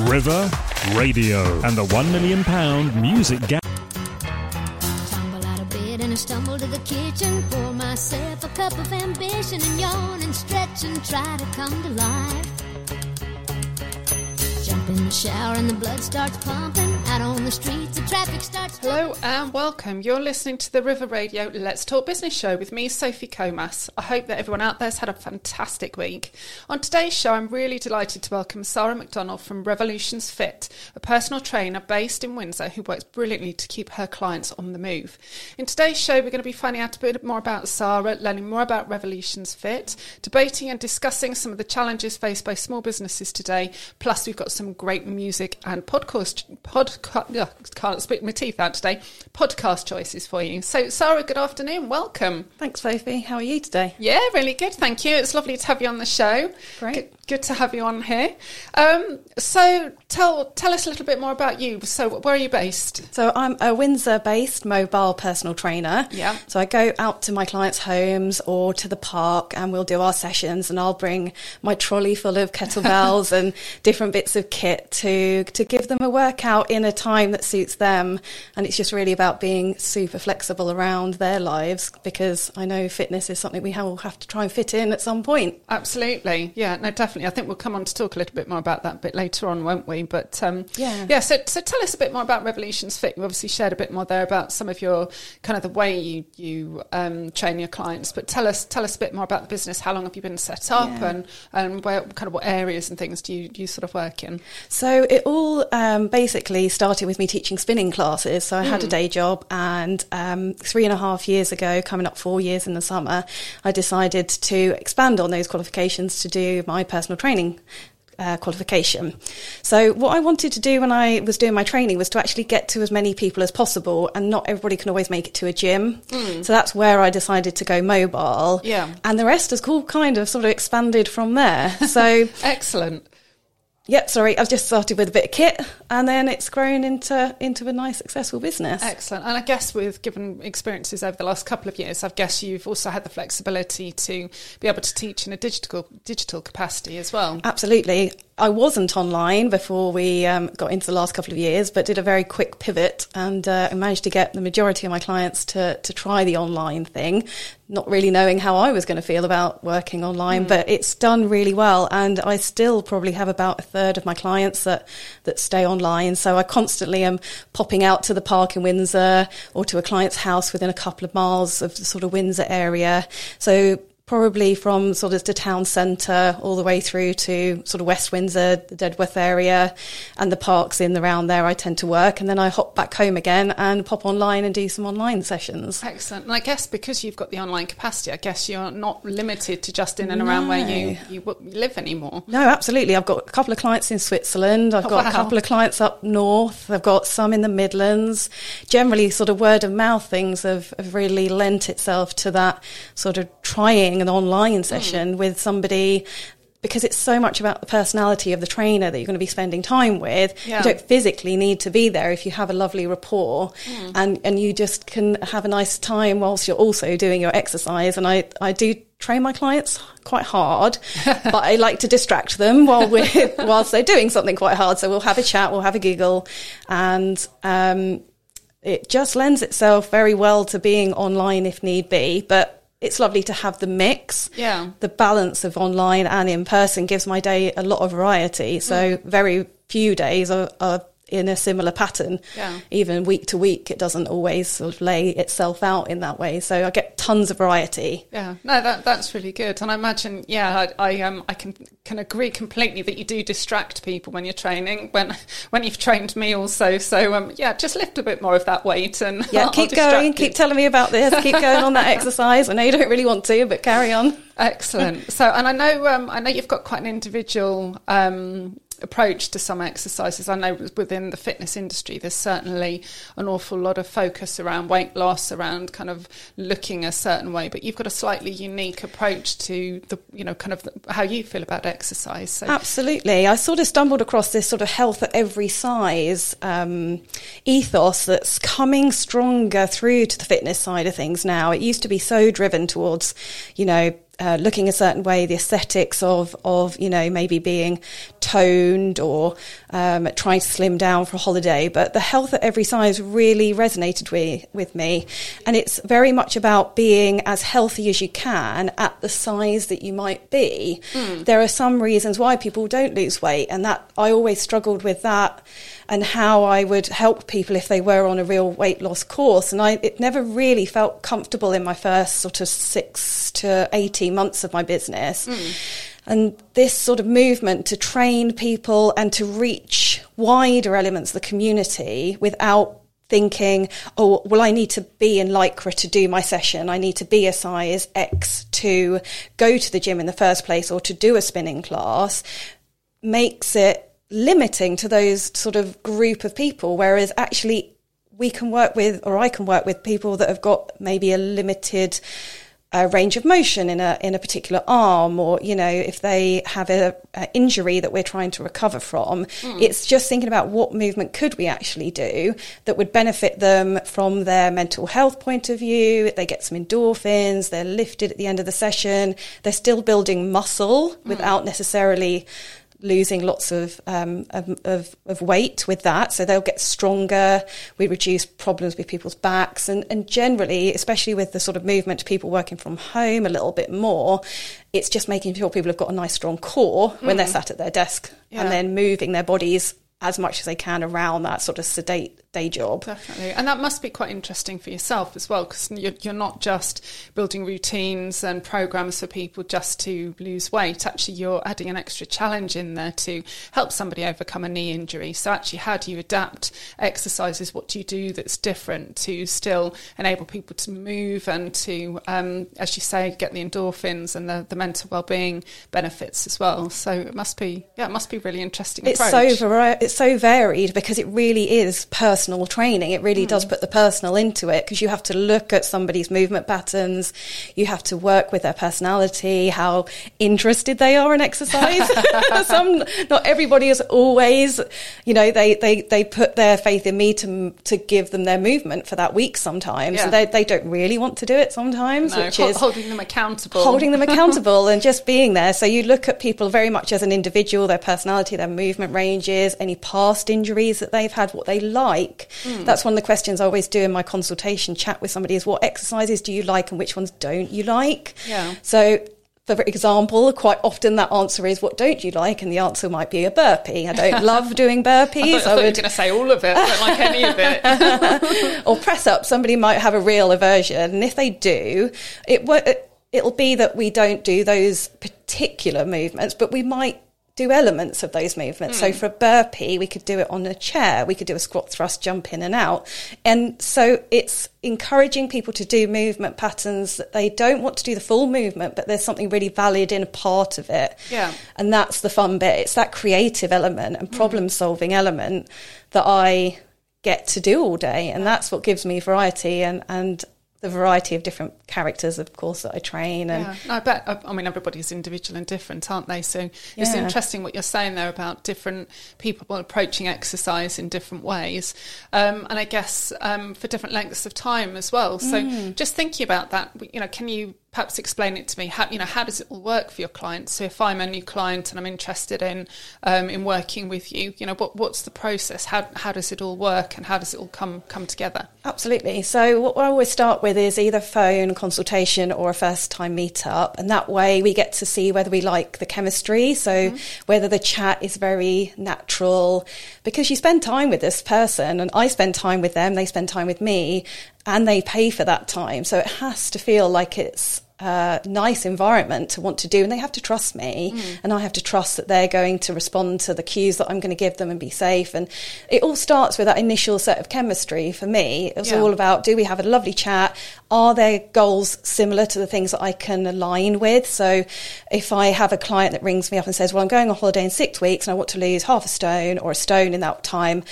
River Radio and the £1 million music gap. Stumble to the kitchen. Pour myself a cup of ambition and yawn and stretch and try to come to life. Jump in the shower and the blood starts pumping. Out on the streets, the traffic starts. Hello and welcome. You're listening to the River Radio Let's Talk Business Show with me, Sophie Comas. I hope that everyone out there's had a fantastic week. On today's show, I'm really delighted to welcome Sarah McDonald from Revolutions Fit, a personal trainer based in Windsor who works brilliantly to keep her clients on the move. In today's show, we're going to be finding out a bit more about Sarah, learning more about Revolutions Fit, debating and discussing some of the challenges faced by small businesses today. Plus, we've got some great music and podcast podcast. Can't spit my teeth out today. Podcast choices for you. So, Sarah, good afternoon. Welcome. Thanks, Sophie. How are you today? Yeah, really good. Thank you. It's lovely to have you on the show. Great. Good, to have you on here. Um, so, tell tell us a little bit more about you. So, where are you based? So, I'm a Windsor based mobile personal trainer. Yeah. So, I go out to my clients' homes or to the park and we'll do our sessions, and I'll bring my trolley full of kettlebells and different bits of kit to, to give them a workout in a time that suits them. And it's just really about being super flexible around their lives because I know fitness is something we all have to try and fit in at some point. Absolutely. Yeah, no, definitely. I think we'll come on to talk a little bit more about that a bit later on, won't we? But um, Yeah. yeah. So, so tell us a bit more about Revolutions Fit. You obviously shared a bit more there about some of your kind of the way you you um, train your clients. But tell us tell us a bit more about the business. How long have you been set up, Yeah. and and where kind of what areas and things do you do you sort of work in? So it all um, basically started with me teaching spinning classes. So I had a day job, and um, three and a half years ago, coming up four years in the summer, I decided to expand on those qualifications to do my personal training. Uh, qualification. So, what I wanted to do when I was doing my training was to actually get to as many people as possible, and not everybody can always make it to a gym. So, that's where I decided to go mobile. Yeah. And the rest has all kind of sort of expanded from there. So, Excellent. Yep, sorry, I've just started with a bit of kit and then it's grown into into a nice successful business. Excellent. And I guess with given experiences over the last couple of years, I guess you've also had the flexibility to be able to teach in a digital digital capacity as well. Absolutely. I wasn't online before we um, got into the last couple of years, but did a very quick pivot and uh, I managed to get the majority of my clients to, to try the online thing, not really knowing how I was going to feel about working online, but it's done really well. And I still probably have about a third of my clients that, that stay online. So I constantly am popping out to the park in Windsor or to a client's house within a couple of miles of the sort of Windsor area. So probably from sort of the town centre all the way through to sort of West Windsor, the Dedworth area, and the parks in the round there. I tend to work, and then I hop back home again and pop online and do some online sessions. Excellent. And I guess because you've got the online capacity, I guess you're not limited to just in and around where you, you live anymore. No, absolutely. I've got a couple of clients in Switzerland. I've Oh, got wow. a couple of clients up north. I've got some in the Midlands. Generally, sort of word of mouth things have, have really lent itself to that sort of trying an online Hmm. session with somebody. Because it's so much about the personality of the trainer that you're going to be spending time with. Yeah. You don't physically need to be there if you have a lovely rapport Hmm. and, and you just can have a nice time whilst you're also doing your exercise. And I, I do train my clients quite hard, but I like to distract them while we're, whilst they're doing something quite hard. So we'll have a chat, we'll have a giggle and, um, it just lends itself very well to being online if need be, but it's lovely to have the mix. Yeah. The balance of online and in person gives my day a lot of variety. So mm. very few days are, are in a similar pattern. Yeah. Even week to week, it doesn't always sort of lay itself out in that way. So I get tons of variety. Yeah, no, that that's really good, and I imagine, yeah, I, I um I can can agree completely that you do distract people when you're training. When when you've trained me also, so um yeah, just lift a bit more of that weight and Yeah, I'll keep distract going, you. keep telling me about this, keep going on that exercise. I know you don't really want to, but carry on. Excellent. So, and I know, um, I know you've got quite an individual um, approach to some exercises. I know within the fitness industry, there's certainly an awful lot of focus around weight loss, around kind of looking a certain way. But you've got a slightly unique approach to the, you know, kind of the, how you feel about exercise. So, Absolutely. I sort of stumbled across this sort of health at every size um, ethos that's coming stronger through to the fitness side of things now. It used to be so driven towards, you know, uh, looking a certain way, the aesthetics of, of, you know, maybe being toned or um, trying to slim down for a holiday. But the health at every size really resonated with, with me. And it's very much about being as healthy as you can at the size that you might be. Mm. There are some reasons why people don't lose weight, and that I always struggled with that and how I would help people if they were on a real weight loss course. And I, it never really felt comfortable in my first sort of six to 18 months of my business. Mm. And this sort of movement to train people and to reach wider elements of the community without thinking, oh, well, I need to be in Lycra to do my session. I need to be a size X to go to the gym in the first place or to do a spinning class makes it limiting to those sort of group of people. Whereas actually we can work with, or I can work with people that have got maybe a limited a range of motion in a in a particular arm, or you know, if they have a, a injury that we're trying to recover from, mm. it's just thinking about what movement could we actually do that would benefit them from their mental health point of view. They get some endorphins, they're lifted at the end of the session, they're still building muscle mm. without necessarily losing lots of, um, of, of, weight with that. So they'll get stronger. We reduce problems with people's backs. And, and generally, especially with the sort of movement people working from home a little bit more, it's just making sure people have got a nice strong core mm. when they're mm. sat at their desk yeah. and then moving their bodies as much as they can around that sort of sedate day job. Definitely. And that must be quite interesting for yourself as well, because you're, you're, not just building routines and programs for people just to lose weight. Actually, you're adding an extra challenge in there to help somebody overcome a knee injury. So, actually, how do you adapt exercises? What do you do that's different to still enable people to move and to, um, as you say, get the endorphins and the, the mental well-being benefits as well? So, it must be, yeah, it must be really interesting. It's approach. so vari- it's so varied because it really is personal training. It really mm. does put the personal into it because you have to look at somebody's movement patterns. You have to work with their personality, how interested they are in exercise. Some, not everybody is always, you know, they, they, they put their faith in me to, to give them their movement for that week sometimes. Yeah. They, they don't really want to do it sometimes, no, which is holding them accountable. Holding them accountable and just being there. So you look at people very much as an individual, their personality, their movement ranges, any past injuries that they've had, what they like. Mm. That's one of the questions I always do in my consultation chat with somebody is what exercises do you like and which ones don't you like? Yeah. So for example, quite often that answer is, "What don't you like?" And the answer might be a burpee. I don't love doing burpees. I, thought, I, I would... you were going to say all of it, I don't like any of it. or press up. Somebody might have a real aversion, and if they do, it it'll be that we don't do those particular movements, but we might do elements of those movements. Mm. So hmm. for a burpee, we could do it on a chair. We could do a squat thrust, jump in and out. And so it's encouraging people to do movement patterns that they don't want to do the full movement, but there's something really valid in a part of it. Yeah. And that's the fun bit. It's that creative element and hmm. problem solving mm. element that I get to do all day. And that's what gives me variety and, and the variety of different characters, of course, that I train. And yeah, I bet. I mean, everybody's individual and different, aren't they? So it's yeah. interesting what you're saying there about different people approaching exercise in different ways, um, and I guess um, for different lengths of time as well. So mm. just thinking about that, you know, can you perhaps explain it to me. How you know how does it all work for your clients? So if I'm a new client and I'm interested in um, in working with you, you know what what's the process? How how does it all work and how does it all come come together? Absolutely. So what I always start with is either phone consultation or a first time meetup, and that way we get to see whether we like the chemistry. So mm-hmm. whether the chat is very natural, because you spend time with this person, and I spend time with them, they spend time with me, and they pay for that time. So it has to feel like it's a nice environment to want to do, and they have to trust me, mm. and I have to trust that they're going to respond to the cues that I'm going to give them and be safe. And it all starts with that initial set of chemistry. For me, it's yeah. all about: do we have a lovely chat? Are their goals similar to the things that I can align with? So, if I have a client that rings me up and says, "Well, I'm going on holiday in six weeks, and I want to lose half a stone or a stone in that time,"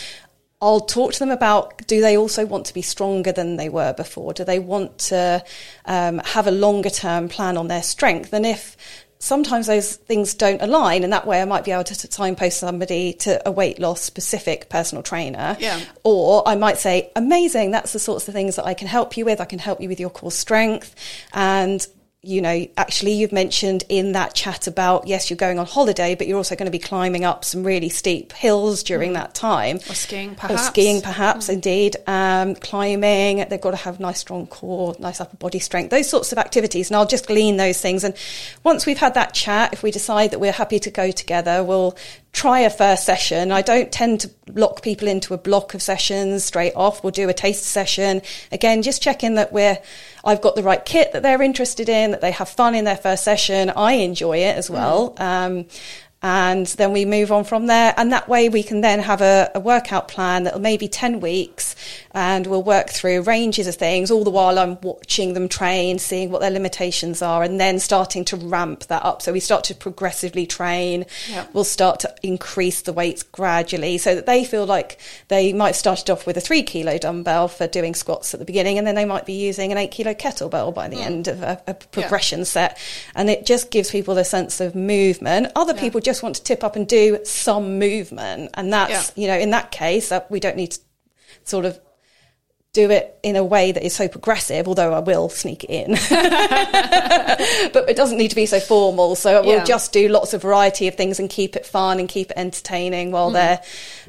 I'll talk to them about do they also want to be stronger than they were before? Do they want to um, have a longer term plan on their strength? And if sometimes those things don't align, and that way I might be able to, signpost somebody to a weight loss specific personal trainer. Yeah. Or I might say, amazing, that's the sorts of things that I can help you with. I can help you with your core strength. And you know, actually, you've mentioned in that chat about yes, you're going on holiday, but you're also going to be climbing up some really steep hills during Mm. that time. Or skiing, perhaps. Or skiing, perhaps, indeed. Um, climbing, they've got to have nice, strong core, nice upper body strength, those sorts of activities. And I'll just glean those things. And once we've had that chat, if we decide that we're happy to go together, we'll try a first session. I don't tend to lock people into a block of sessions straight off. We'll do a taste session. Again, just checking that we're, I've got the right kit that they're interested in, that they have fun in their first session. I enjoy it as well. Um, and then we move on from there. And that way we can then have a, a workout plan that'll maybe 10 weeks and we'll work through ranges of things all the while I'm watching them train, seeing what their limitations are, and then starting to ramp that up. So we start to progressively train. Yeah. We'll start to increase the weights gradually so that they feel like they might started off with a three kilo dumbbell for doing squats at the beginning, and then they might be using an eight kilo kettlebell by the mm. end of a, a progression set. And it just gives people a sense of movement. Other Yeah. people just want to tip up and do some movement. And that's, Yeah. you know, in that case, that we don't need to sort of do it in a way that is so progressive, although I will sneak it in. but it doesn't need to be so formal. So we'll Yeah. just do lots of variety of things and keep it fun and keep it entertaining while they're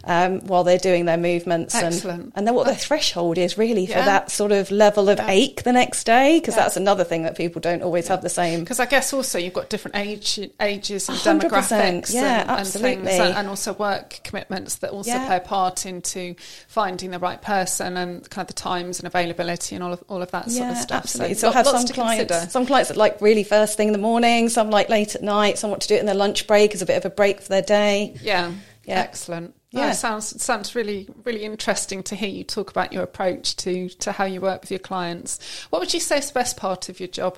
um, while they're doing their movements Mm. Excellent. and and then what their threshold is really Yeah. for that sort of level of Yeah. ache the next day because Yeah. that's another thing that people don't always have the same. Because I guess also you've got different age ages and 100%, demographics yeah, and, and absolutely. things, and, and also work commitments that also Yeah. play a part into finding the right person and kind of the times and availability and all of all of that sort of stuff. Absolutely. So, So, I have some clients, consider. some clients that like really first thing in the morning, some like late at night, some want to do it in their lunch break as a bit of a break for their day. Yeah. Yeah. Excellent. Yeah. it sounds sounds really really interesting to hear you talk about your approach to to how you work with your clients. What would you say is the best part of your job?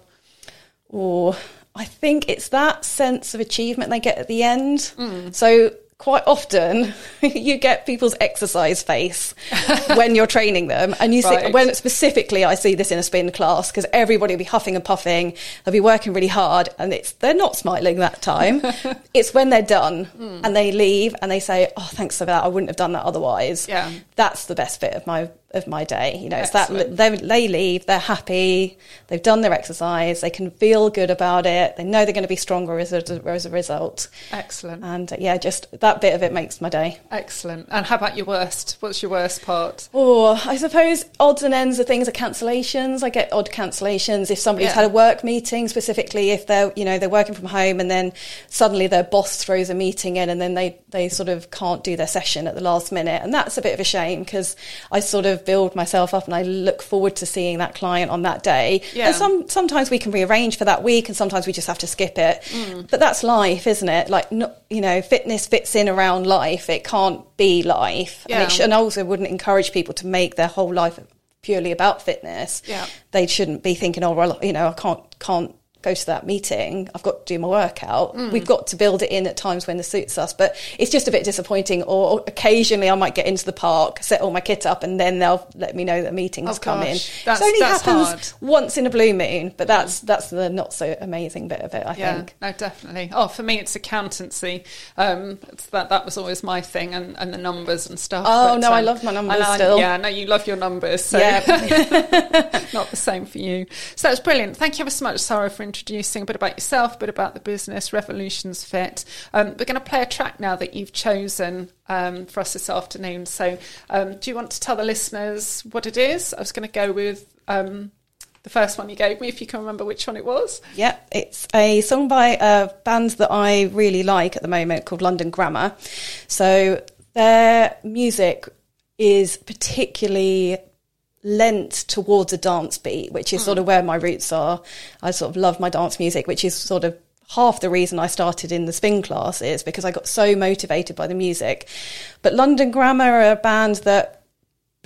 Or I think it's that sense of achievement they get at the end. Mm. So quite often you get people's exercise face when you're training them and you Right. see when specifically I see this in a spin class because everybody will be huffing and puffing they'll be working really hard and it's they're not smiling that time it's when they're done Hmm. and they leave and they say oh thanks for that I wouldn't have done that otherwise Yeah. that's the best bit of my of my day you know it's that they, they leave, they're happy, they've done their exercise, they can feel good about it, they know they're going to be stronger as a, as a result. Excellent. And yeah, just that bit of it makes my day. Excellent. And how about your worst? What's your worst part? Oh, I suppose odds and ends of things are cancellations. I get odd cancellations if somebody's Yeah. had a work meeting, specifically if they're you know they're working from home and then suddenly their boss throws a meeting in and then they they sort of can't do their session at the last minute, and that's a bit of a shame because I sort of build myself up and I look forward to seeing that client on that day. Yeah. And some sometimes we can rearrange for that week, and sometimes we just have to skip it. Mm. But that's life, isn't it? Like no, you know, fitness fits in around life. It can't be life, and, Yeah. it sh- and I also wouldn't encourage people to make their whole life purely about fitness. Yeah. They shouldn't be thinking, oh well, you know, I can't can't go to that meeting. I've got to do my workout. Mm. We've got to build it in at times when it suits us. But it's just a bit disappointing. Or occasionally I might get into the park, set all my kit up, and then they'll let me know that a meeting Oh, come in. That's- it only happens hard. once in a blue moon, but that's that's the not so amazing bit of it. I Yeah, think. no, definitely. Oh, for me, it's accountancy. Um, it's that that was always my thing, and, and the numbers and stuff. Oh, no, I love my numbers I- still. Yeah, no, you love your numbers. So Yeah. not the same for you. So that's brilliant. Thank you ever so much, Sarah, for introducing a bit about yourself, a bit about the business, Revolutions Fit. Um, we're going to play a track now that you've chosen um, for us this afternoon. So um, do you want to tell the listeners what it is? I was going to go with um, the first one you gave me, if you can remember which one it was. Yeah, it's a song by a band that I really like at the moment called London Grammar. So their music is particularly lent towards a dance beat, which is sort of hmm. where my roots are. I sort of love my dance music, which is sort of half the reason I started in the spin classes because I got so motivated by the music. But London Grammar are a band that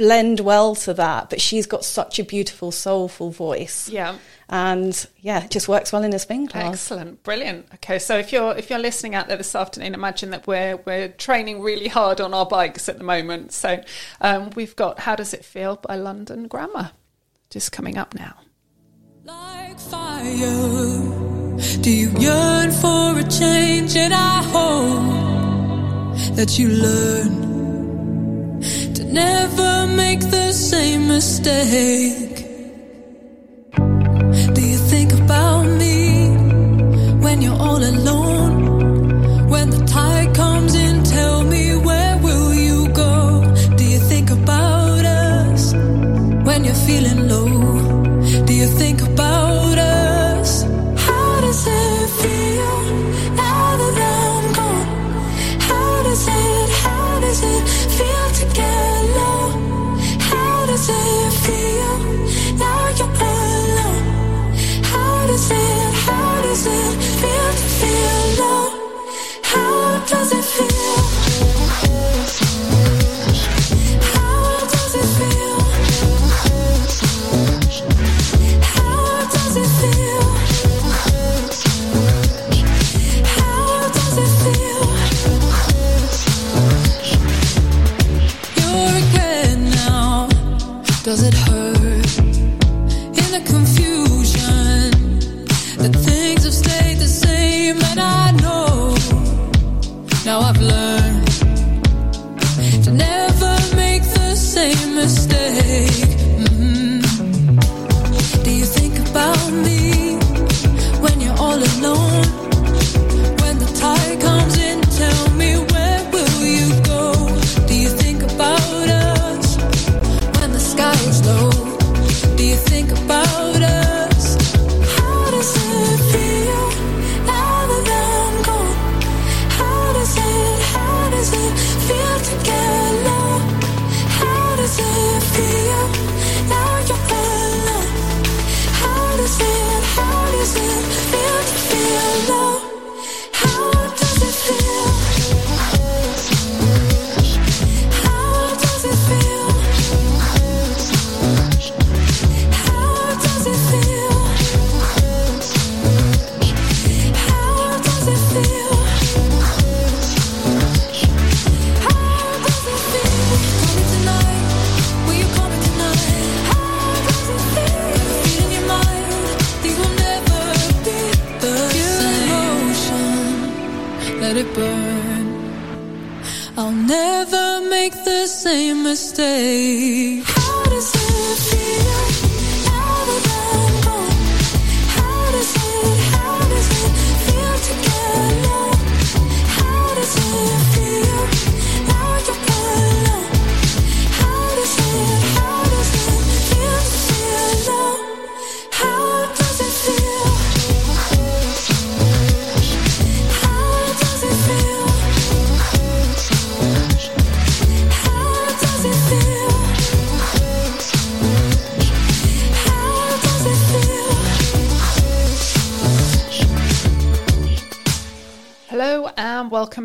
blend well to that, but she's got such a beautiful, soulful voice Yeah. and yeah, it just works well in a spin class. Excellent, brilliant. Okay, so if you're if you're listening out there this afternoon, imagine that we're we're training really hard on our bikes at the moment. So um, we've got "How Does It Feel" by London Grammar, just coming up now. Like fire, do you yearn for a change? And I hope that you learn to never make the same mistake. Do you think about me when you're all alone?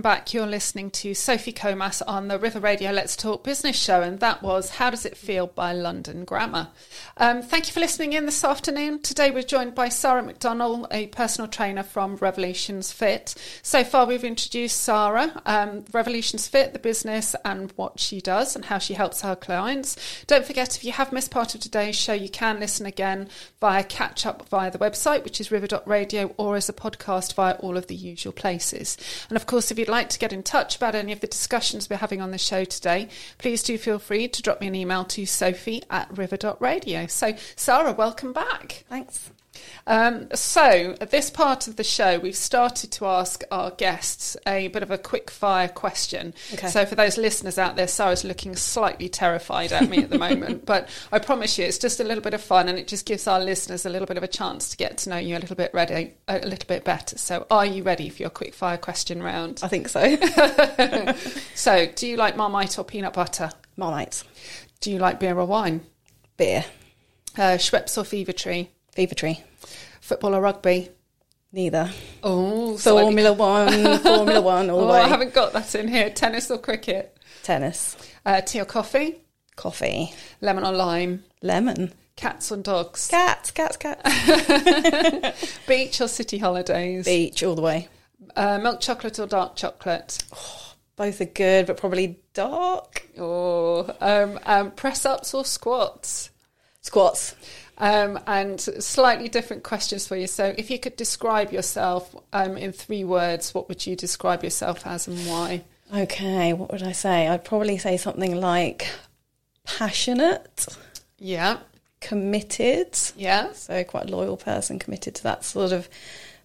Back. You're listening to Sophie Comas on the River Radio Let's Talk Business Show, and that was How Does It Feel by London Grammar. Um, thank you for listening in this afternoon. Today we're joined by Sarah McDonnell, a personal trainer from Revolutions Fit. So far we've introduced Sarah, um, Revolutions Fit, the business, and what she does and how she helps her clients. Don't forget, if you have missed part of today's show, you can listen again via catch up via the website, which is river.radio, or as a podcast via all of the usual places. And of course, if you'd like to get in touch about any of the discussions we're having on the show today, please do feel free to drop me an email to sophie at river.radio. So, Sarah, welcome back. Thanks. Um, so, at this part of the show, we've started to ask our guests a bit of a quick fire question. Okay. So, for those listeners out there, Sarah's looking slightly terrified at me at the moment, but I promise you, it's just a little bit of fun and it just gives our listeners a little bit of a chance to get to know you a little bit ready, a little bit better. So, are you ready for your quick fire question round? I think so. So, do you like Marmite or peanut butter? Marmite. Do you like beer or wine? Beer. Uh, Schweppes or Fever Tree? Fever tree. Football or rugby? Neither. Oh, Formula One. Formula One all Oh, way. I haven't got that in here. Tennis or cricket? Tennis. Uh, tea or coffee? Coffee. Lemon or lime? Lemon. Cats or dogs? Cats. Cats. Cats. Beach or city holidays? Beach all the way. Uh, milk chocolate or dark chocolate? Both are good, but probably dark. Or um, um, press ups or squats? Squats. Um, and slightly different questions for you. So, if you could describe yourself um, in three words, what would you describe yourself as and why? Okay, what would I say? I'd probably say something like passionate, Yeah, committed. yeah. So quite a loyal person, committed to that sort of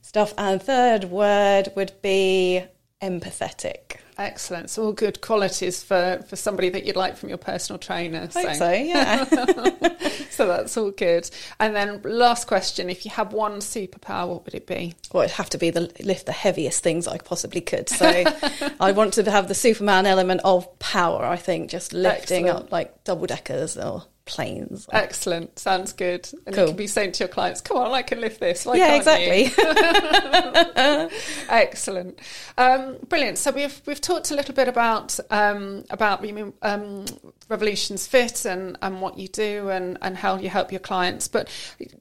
stuff. And third word would be empathetic. Excellent. So all good qualities for, for somebody that you'd like from your personal trainer. I think so, yeah. so that's all good. And then last question, if you had one superpower, what would it be? well, it'd have to be the lift the heaviest things I possibly could. So I want to have the Superman element of power. I think just lifting Excellent. up like double deckers or planes. Excellent. Sounds good. And Cool. you can be saying to your clients, come on, I can lift this. Why yeah, exactly. Excellent, um, brilliant. So we've we've talked a little bit about um, about um, Revolutions Fit and, and what you do and, and how you help your clients. But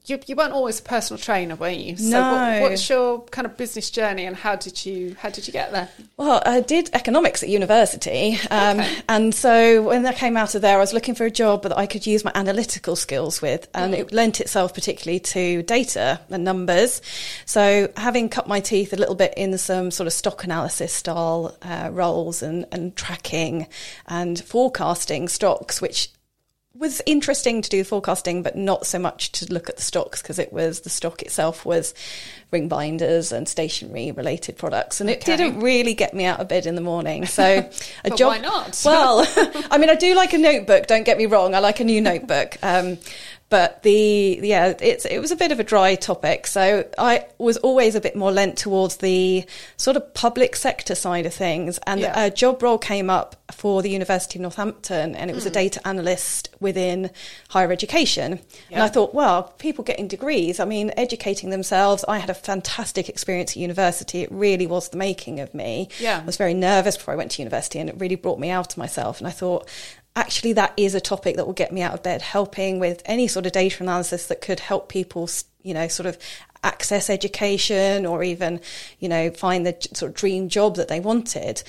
you, you weren't always a personal trainer, were you? So No. what, what's your kind of business journey and how did you how did you get there? Well, I did economics at university, um, and so when I came out of there, I was looking for a job that I could use my analytical skills with, and it lent itself particularly to data and numbers. So, having cut my teeth a little bit in some sort of stock analysis style uh, roles and, and tracking and forecasting stocks, which was interesting to do forecasting, but not so much to look at the stocks because it was the stock itself was ring binders and stationery related products, and it didn't really get me out of bed in the morning. So a job, why not? well, I mean, I do like a notebook. Don't get me wrong. I like a new notebook. Um, but the yeah, it's it was a bit of a dry topic. So I was always a bit more lent towards the sort of public sector side of things. And Yeah. a job role came up for the University of Northampton, and it was a hmm. data analyst within higher education. And I thought, well, people getting degrees, I mean, educating themselves. I had a fantastic experience at university. It really was the making of me. Yeah. I was very nervous before I went to university, and it really brought me out of myself. And I thought, actually, that is a topic that will get me out of bed, helping with any sort of data analysis that could help people, you know, sort of access education or even, you know, find the sort of dream job that they wanted.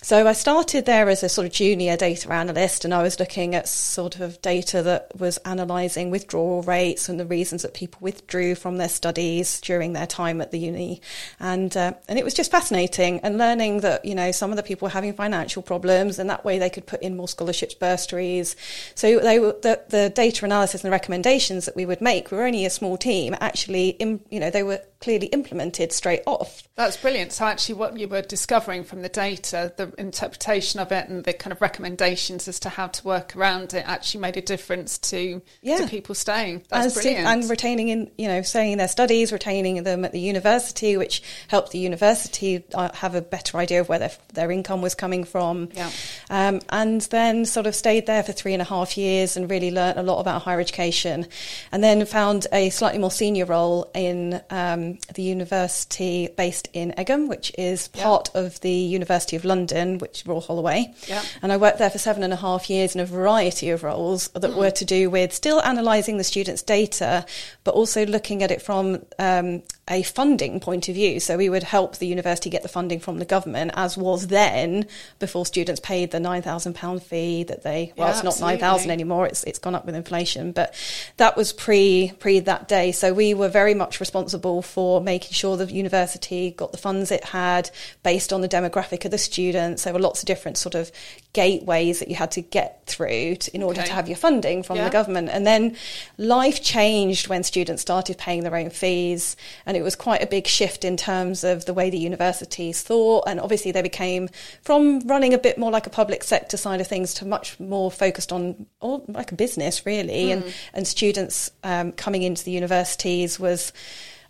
So I started there as a sort of junior data analyst, and I was looking at sort of data that was analysing withdrawal rates and the reasons that people withdrew from their studies during their time at the uni, and uh, and it was just fascinating and learning that you know some of the people were having financial problems, and that way they could put in more scholarships, bursaries. So they were the, the data analysis and the recommendations that we would make. We were only a small team, actually, im, you know, they were clearly implemented straight off. That's brilliant. So actually, what you were discovering from the data, the interpretation of it, and the kind of recommendations as to how to work around it, actually made a difference to Yeah. to people staying. That's and, brilliant. and retaining in you know staying in their studies retaining them at the university which helped the university uh, have a better idea of where their, their income was coming from Yeah. um, and then sort of stayed there for three and a half years and really learnt a lot about higher education and then found a slightly more senior role in um, the university based in Egham which is Yeah. part of the University of London which is Royal Holloway Yeah. and I worked there for seven and a half years in a variety of roles that Hmm. were to do with still analysing the students' data, but also looking at it from um, a funding point of view. So we would help the university get the funding from the government, as was then before students paid the nine thousand pound fee that they. Well, Yeah, it's not absolutely. nine thousand anymore. It's it's gone up with inflation, but that was pre pre that day. So we were very much responsible for making sure the university got the funds it had based on the demographic of the students. There were lots of different sort of gateways that you had to get through to, in order Okay. to have your funding from Yeah. the government. And then life changed when students started paying their own fees, and it was quite a big shift in terms of the way the universities thought. And obviously, they became from running a bit more like a public sector side of things to much more focused on, or like a business really. And and students um, coming into the universities was.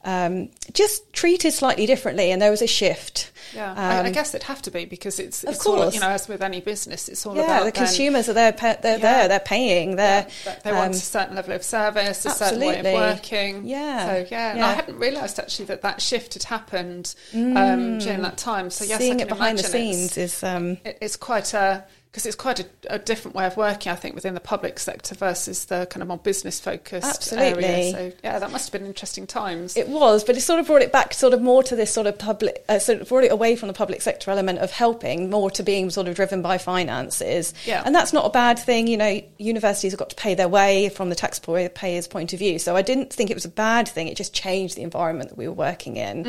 Um, just treated slightly differently, and there was a shift. yeah, I, I Um, guess it'd have to be because it's, Of it's all, course. you know, as with any business, it's all yeah, about the then- consumers are there. pa- They're Yeah. there. They're paying. They're Yeah, they want um, a certain level of service, a certain way of working. Yeah, So yeah, and. I hadn't realised actually that that shift had happened um, during that time. So yes, Mm. seeing I it behind the scenes is um, it- it's quite a because it's quite a, a different way of working, I think, within the public sector versus the kind of more business focused Absolutely. area. So yeah, that must have been interesting times. It was, but it sort of brought it back, sort of more to this sort of public, uh, sort of brought it away from the public sector element of helping, more to being sort of driven by finances. Yeah. and that's not a bad thing. You know, universities have got to pay their way from the taxpayer's point of view. So I didn't think it was a bad thing. It just changed the environment that we were working in,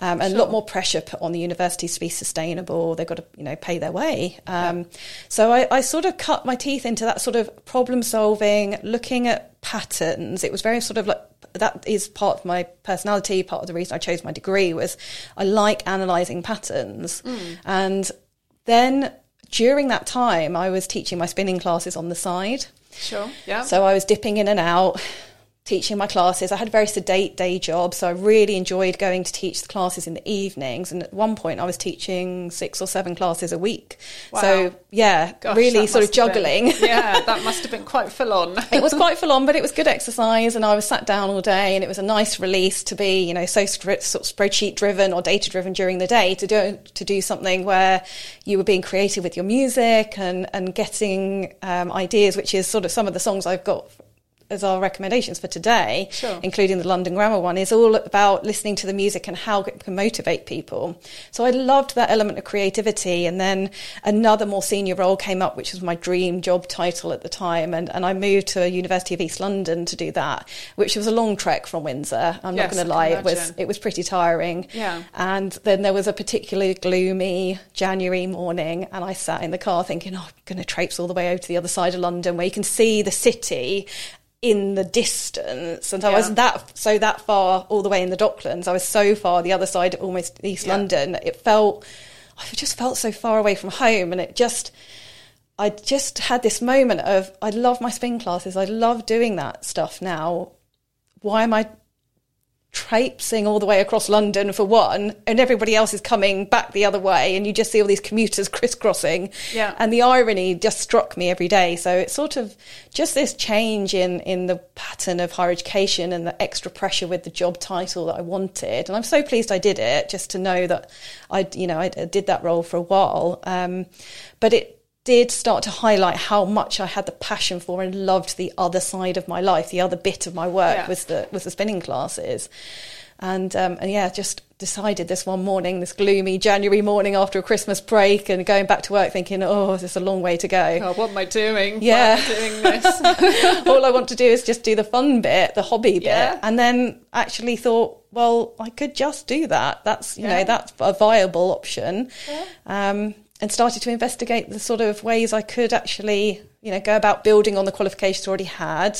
um, and a lot more pressure put on the universities to be sustainable. They've got to, you know, pay their way. Um, So I, I sort of cut my teeth into that sort of problem solving, looking at patterns. It was very sort of like that is part of my personality. Part of the reason I chose my degree was I like analysing patterns. Hmm. And then during that time, I was teaching my spinning classes on the side. sure, yeah. So I was dipping in and out, teaching my classes. I had a very sedate day job, so I really enjoyed going to teach the classes in the evenings. And at one point, I was teaching six or seven classes a week. Wow. So yeah, Gosh, really sort of have been- juggling. yeah, that must have been quite full on. it was quite full on, but it was good exercise, and I was sat down all day, and it was a nice release to be, you know, so sort of spreadsheet driven or data driven during the day to do to do something where you were being creative with your music and and getting um, ideas, which is sort of some of the songs I've got as our recommendations for today, Sure. including the London Grammar one, is all about listening to the music and how it can motivate people. So I loved that element of creativity. And then another more senior role came up, which was my dream job title at the time. And, and I moved to University of East London to do that, which was a long trek from Windsor. I'm Yes, not going to lie, it was it was pretty tiring. Yeah. And then there was a particularly gloomy January morning, and I sat in the car thinking, oh, I'm going to traipse all the way over to the other side of London where you can see the city in the distance. And I Yeah. was that so that far all the way in the Docklands. I was so far the other side of almost East Yeah. London. It felt I just felt so far away from home, and it just. I just had this moment of I love my spin classes. I love doing that stuff now. Why am I traipsing all the way across London for one, and everybody else is coming back the other way, and you just see all these commuters crisscrossing. Yeah. And the irony just struck me every day. So it's sort of just this change in in the pattern of higher education and the extra pressure with the job title that I wanted. And I'm so pleased I did it, just to know that I, you know, I did that role for a while. Um, but it did start to highlight how much I had the passion for and loved the other side of my life. The other bit of my work Yeah. was the was the spinning classes, and um, and yeah, just decided this one morning, this gloomy January morning after a Christmas break, and going back to work, thinking, oh, this is a long way to go. God, what am I doing? Yeah. Why am I doing this? All I want to do is just do the fun bit, the hobby bit, Yeah. and then actually thought, well, I could just do that. That's you Yeah. know that's a viable option, um, and started to investigate the sort of ways I could actually you know go about building on the qualifications I already had,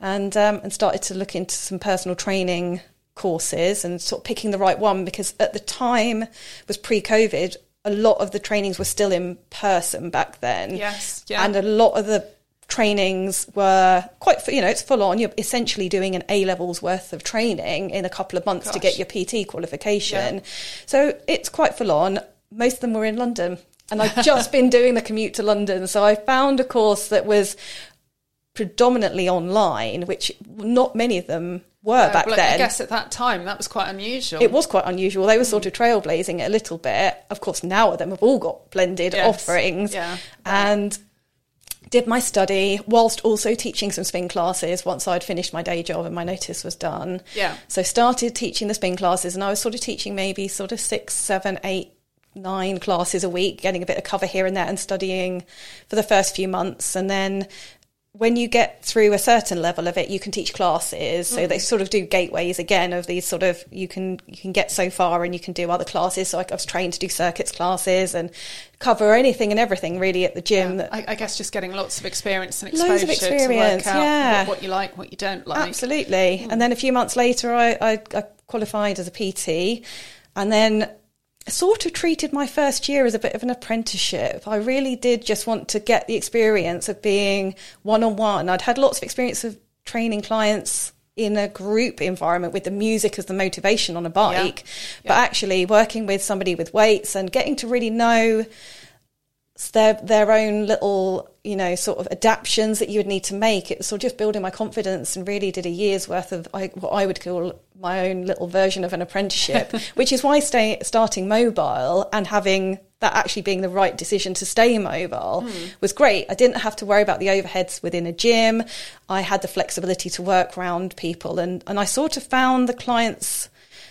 and um, and started to look into some personal training courses and sort of picking the right one because at the time was pre-COVID. A lot of the trainings were still in person back then. Yes, yeah. And a lot of the trainings were quite, you know, it's full on. You're essentially doing an A levels worth of training in a couple of months to get your PT qualification. Yeah. So it's quite full on. Most of them were in London. And I've just been doing the commute to London. So I found a course that was predominantly online, which not many of them were back well, then. I guess at that time that was quite unusual. It was quite unusual. They were sort hmm. of trailblazing it a little bit. Of course, now of them have all got blended Yes. offerings. Yeah. And did my study whilst also teaching some spin classes once I'd finished my day job and my notice was done. Yeah. So started teaching the spin classes and I was sort of teaching maybe sort of six, seven, eight, nine classes a week, getting a bit of cover here and there and studying for the first few months. And then when you get through a certain level of it, you can teach classes. So they mm. sort of do gateways again of these sort of you can you can get so far and you can do other classes. So I was trained to do circuits classes and cover anything and everything really at the gym. Yeah. I, I guess just getting lots of experience and exposure Loads of experience, to work out yeah. what, what you like, what you don't like. Absolutely. And mm. then a few months later, I, I, I qualified as a PT and then sort of treated my first year as a bit of an apprenticeship. I really did just want to get the experience of being one on one. I'd had lots of experience of training clients in a group environment with the music as the motivation on a bike, but actually working with somebody with weights and getting to really know their their own little you know sort of adaptations that you would need to make. It was sort of just building my confidence and really did a year's worth of I, what I would call my own little version of an apprenticeship which is why stay, starting mobile and having that actually being the right decision to stay mobile hmm. was great. I didn't have to worry about the overheads within a gym. I had the flexibility to work around people and and I sort of found the clients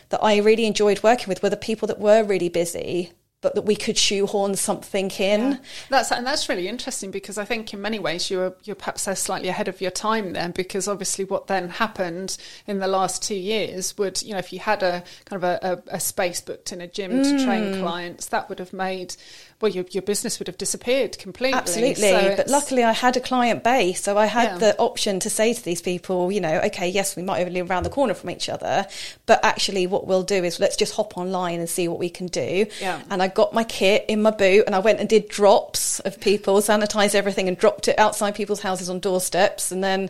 that I really enjoyed working with were the people that were really busy but that we could shoehorn something in. That's and that's really interesting because I think in many ways you were you're perhaps slightly ahead of your time then because obviously what then happened in the last two years would you know if you had a kind of a, a, a space booked in a gym to train Mm. clients that would have made well your your business would have disappeared completely. Absolutely. So but luckily, I had a client base. So I had Yeah. the option to say to these people, you know, okay, yes, we might only live around the corner from each other, but actually, what we'll do is let's just hop online and see what we can do. Yeah. And I got my kit in my boot and I went and did drops of people, sanitized everything and dropped it outside people's houses on doorsteps. And then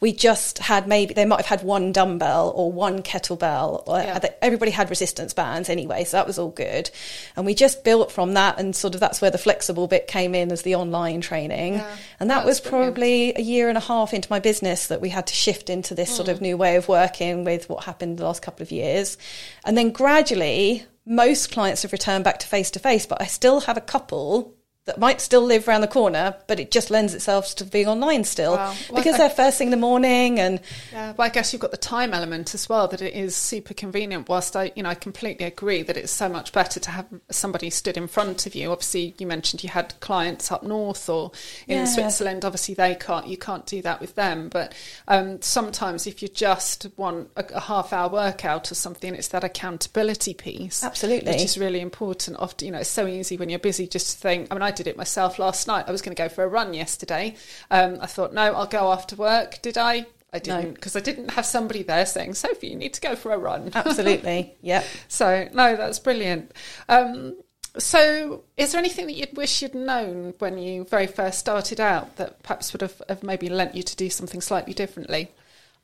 we just had maybe, they might have had one dumbbell or one kettlebell. Or Yeah. Everybody had resistance bands anyway, so that was all good. And we just built from that and sort of that's where the flexible bit came in as the online training. Yeah. And that was probably a year and a half into my business that we had to shift into this sort of mm. new way of working with what happened the last couple of years. And then gradually, most clients have returned back to face to face, but I still have a couple that might still live around the corner, but it just lends itself to being online still Wow. Well, because I- they're first thing in the morning and Yeah, but I guess you've got the time element as well that it is super convenient. Whilst I, you know, I completely agree that it's so much better to have somebody stood in front of you. Obviously, you mentioned you had clients up north or in Yeah. Switzerland. Obviously, they can't. You can't do that with them. But um, sometimes, if you just want a, a half-hour workout or something, it's that accountability piece. Absolutely. which is really important. Often, you know, it's so easy when you're busy just to think. I mean, I did it myself last night. I was going to go for a run yesterday. Um, I thought, no, I'll go after work. Did I? I didn't because I didn't have somebody there saying, Sophie, you need to go for a run. absolutely, yeah. so no, that's brilliant. Um, so, is there anything that you'd wish you'd known when you very first started out that perhaps would have, have maybe lent you to do something slightly differently?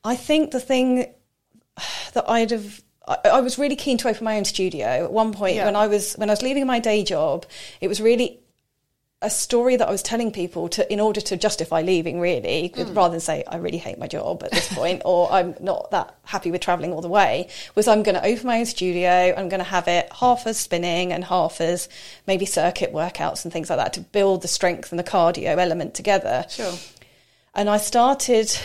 I think the thing that I'd have I, I was really keen to open my own studio at one point Yeah. when I was when I was leaving my day job. It was really a story that I was telling people to in order to justify leaving really Mm. rather than say I really hate my job at this point or I'm not that happy with traveling all the way was I'm going to open my own studio I'm going to have it half as spinning and half as maybe circuit workouts and things like that to build the strength and the cardio element together Sure. and I started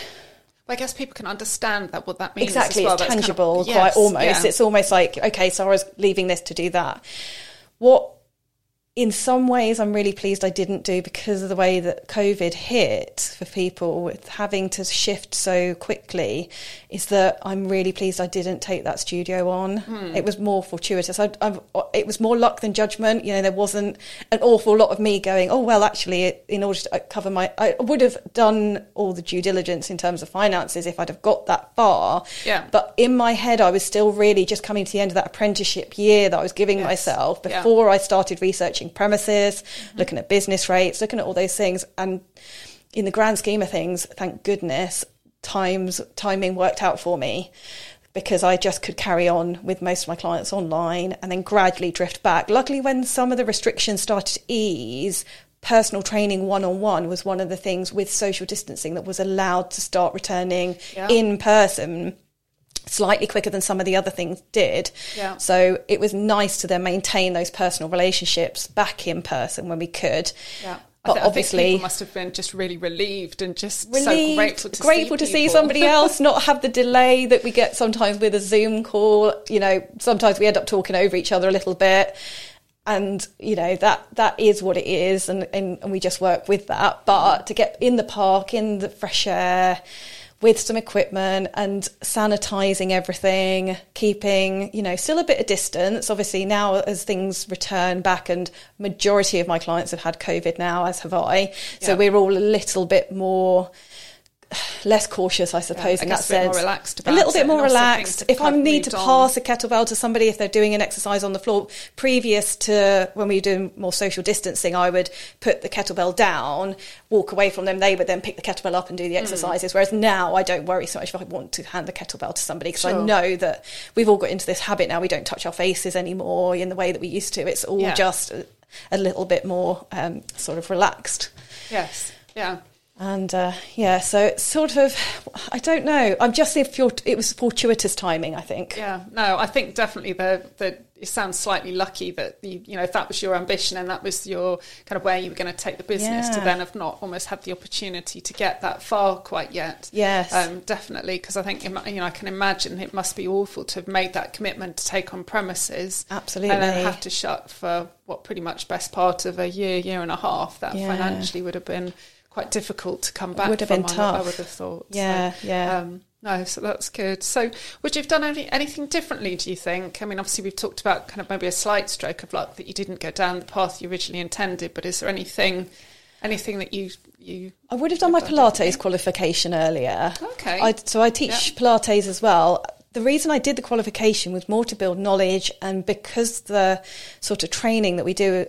I guess people can understand that what that means. as exactly well. it's That's kind of- tangible yes, quite almost yeah. it's almost like okay so i was leaving this to do that what in some ways i'm really pleased i didn't do because of the way that covid hit for people with having to shift so quickly is that i'm really pleased i didn't take that studio on Hmm. it was more fortuitous I, I, it was more luck than judgment you know there wasn't an awful lot of me going oh well actually in order to cover my i would have done all the due diligence in terms of finances if i'd have got that far Yeah. but in my head, I was still really just coming to the end of that apprenticeship year that I was giving Yes. myself Yeah. before I started researching premises, mm-hmm. looking at business rates, looking at all those things. And in the grand scheme of things, thank goodness, times timing worked out for me because I just could carry on with most of my clients online and then gradually drift back. Luckily, when some of the restrictions started to ease, personal training one on one was one of the things with social distancing that was allowed to start returning Yeah. in person slightly quicker than some of the other things did. Yeah. So it was nice to then maintain those personal relationships back in person when we could. Yeah. I, But th- I think obviously, people must have been just really relieved and just so grateful to grateful see to see somebody else, not have the delay that we get sometimes with a Zoom call. You know, sometimes we end up talking over each other a little bit. And you know that that is what it is, and, and, and we just work with that. But to get in the park, in the fresh air, with some equipment and sanitizing everything, keeping, you know, still a bit of distance. Obviously, now as things return back, and majority of my clients have had COVID now, as have I. So Yeah. we're all a little bit more less cautious, I suppose, I in that a bit more sense. relaxed a little bit more relaxed. If I need to on. pass a kettlebell to somebody, if they're doing an exercise on the floor, previous to when we were doing more social distancing, I would put the kettlebell down, walk away from them. They would then pick the kettlebell up and Mm. do the exercises. Whereas now, I don't worry so much if I want to hand the kettlebell to somebody because I know that we've all got into this habit now. We don't touch our faces anymore in the way that we used to. It's all Yeah. just a, a little bit more um, sort of relaxed. Yes. Yeah. And uh, yeah, so it's sort of, I don't know. I'm just if you're, it was fortuitous timing, I think. Yeah, no, I think definitely the the it sounds slightly lucky that you you know if that was your ambition and that was your kind of where you were going to take the business to then have not almost had the opportunity to get that far quite yet. Yes. um, definitely because I think you know I can imagine it must be awful to have made that commitment to take on premises, Absolutely. and then have to shut for what pretty much best part of a year, year and a half. That Yeah. financially would have been quite difficult to come back. Would have from, been I- I would have thought. So, Yeah, yeah. um, no, so that's good. So, would you have done any, anything differently? Do you think? I mean, obviously, we've talked about kind of maybe a slight stroke of luck that you didn't go down the path you originally intended. But is there anything, anything that you you? I would have done my Pilates qualification earlier. Okay. I, so I teach Pilates as well. the reason I did the qualification was more to build knowledge, and because the sort of training that we do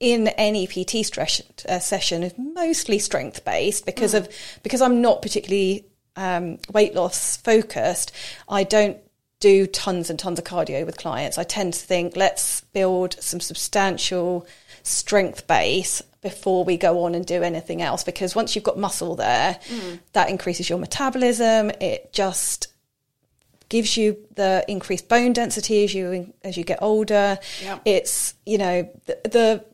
in any PT stress, uh, session is mostly strength based because of because I'm not particularly um, weight loss focused. I don't do tons and tons of cardio with clients. I tend to think let's build some substantial strength base before we go on and do anything else because once you've got muscle there, that increases your metabolism. It just gives you the increased bone density as you as you get older. It's you know the, the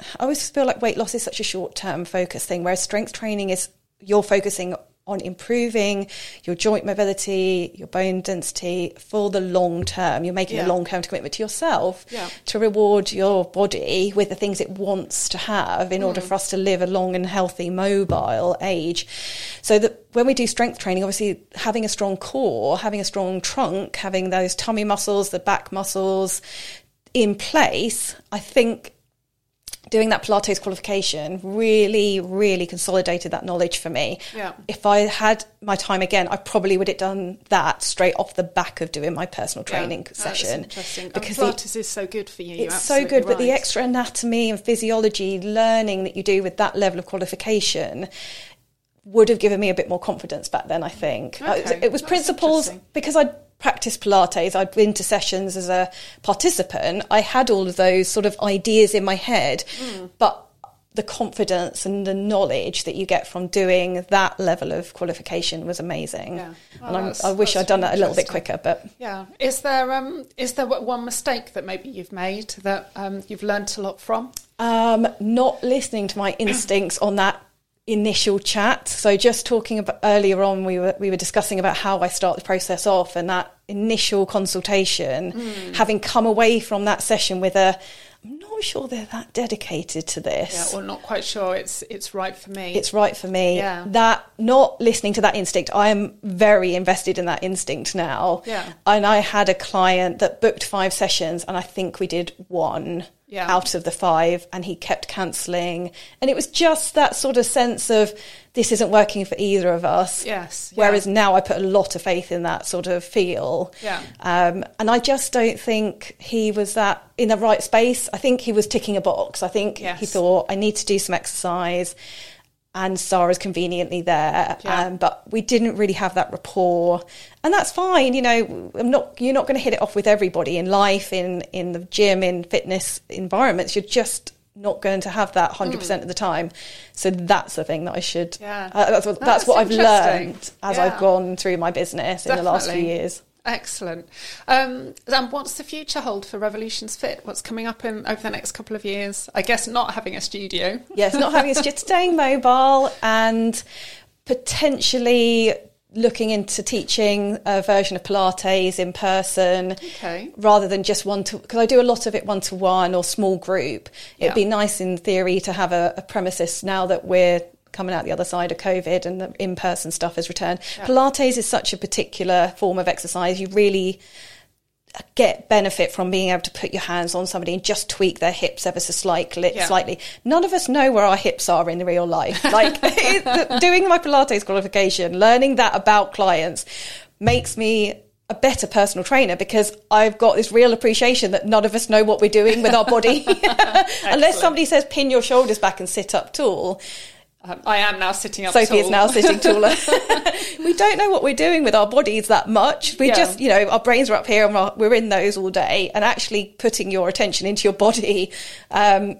I always feel like weight loss is such a short term focus thing, whereas strength training is you're focusing on improving your joint mobility, your bone density for the long term. You're making Yeah. a long term commitment to yourself Yeah. to reward your body with the things it wants to have in Mm. order for us to live a long and healthy, mobile age. So that when we do strength training, obviously having a strong core, having a strong trunk, having those tummy muscles, the back muscles in place, I think doing that Pilates qualification really, really consolidated that knowledge for me. Yeah. If I had my time again, I probably would have done that straight off the back of doing my personal training That's session. interesting. Because and the- Pilates is so good for you. It's so good, absolutely but the extra anatomy and physiology learning that you do with that level of qualification would have given me a bit more confidence back then, I think. Uh, Okay, it was that's principles because I'd practiced Pilates, I'd been to sessions as a participant, I had all of those sort of ideas in my head, Hmm. but the confidence and the knowledge that you get from doing that level of qualification was amazing. Yeah. Oh, and I'm, I wish I'd done that a little bit quicker, but Yeah. Is there um is there one mistake that maybe you've made that um you've learnt a lot from? Um, not listening to my instincts on that initial chat. So just talking about earlier on, we were we were discussing about how I start the process off and that initial consultation, Hmm. having come away from that session with a, I'm not sure they're that dedicated to this, Yeah, or not quite sure it's it's right for me. it's right for me. Yeah. That not listening to that instinct, I am very invested in that instinct now. Yeah. And I had a client that booked five sessions, and I think we did one Yeah. out of the five, and he kept cancelling. And it was just that sort of sense of this isn't working for either of us. Yes, yeah. Whereas now I put a lot of faith in that sort of feel. Yeah. Um, and I just don't think he was that in the right space. I think he was ticking a box. I think he thought, I need to do some exercise. And Sarah's conveniently there, Yeah. um, but we didn't really have that rapport, and that's fine. You know, I'm not. You're not going to hit it off with everybody in life, in in the gym, in fitness environments. You're just not going to have that 100 percent of the time. So that's the thing that I should. Yeah. uh, that's what, that's what I've learned as Yeah. I've gone through my business in the last few years. Excellent. Um, and what's the future hold for Revolutions Fit? What's coming up in over the next couple of years? I guess not having a studio. Yes, not having it's just staying mobile and potentially looking into teaching a version of Pilates in person. Okay. Rather than just one to, because I do a lot of it one to one or small group. It'd Yeah. be nice in theory to have a, a premises now that we're coming out the other side of COVID and the in person stuff has returned. Pilates is such a particular form of exercise. You really get benefit from being able to put your hands on somebody and just tweak their hips ever so slightly. Yeah. Slightly. None of us know where our hips are in real life. Like doing my Pilates qualification, learning that about clients, makes me a better personal trainer because I've got this real appreciation that none of us know what we're doing with our body. Unless somebody says pin your shoulders back and sit up tall. Um, I am now sitting up. Sophie is now sitting taller. we don't know what we're doing with our bodies that much. We Yeah. just, you know, our brains are up here and we're- in those all day. And actually putting your attention into your body um,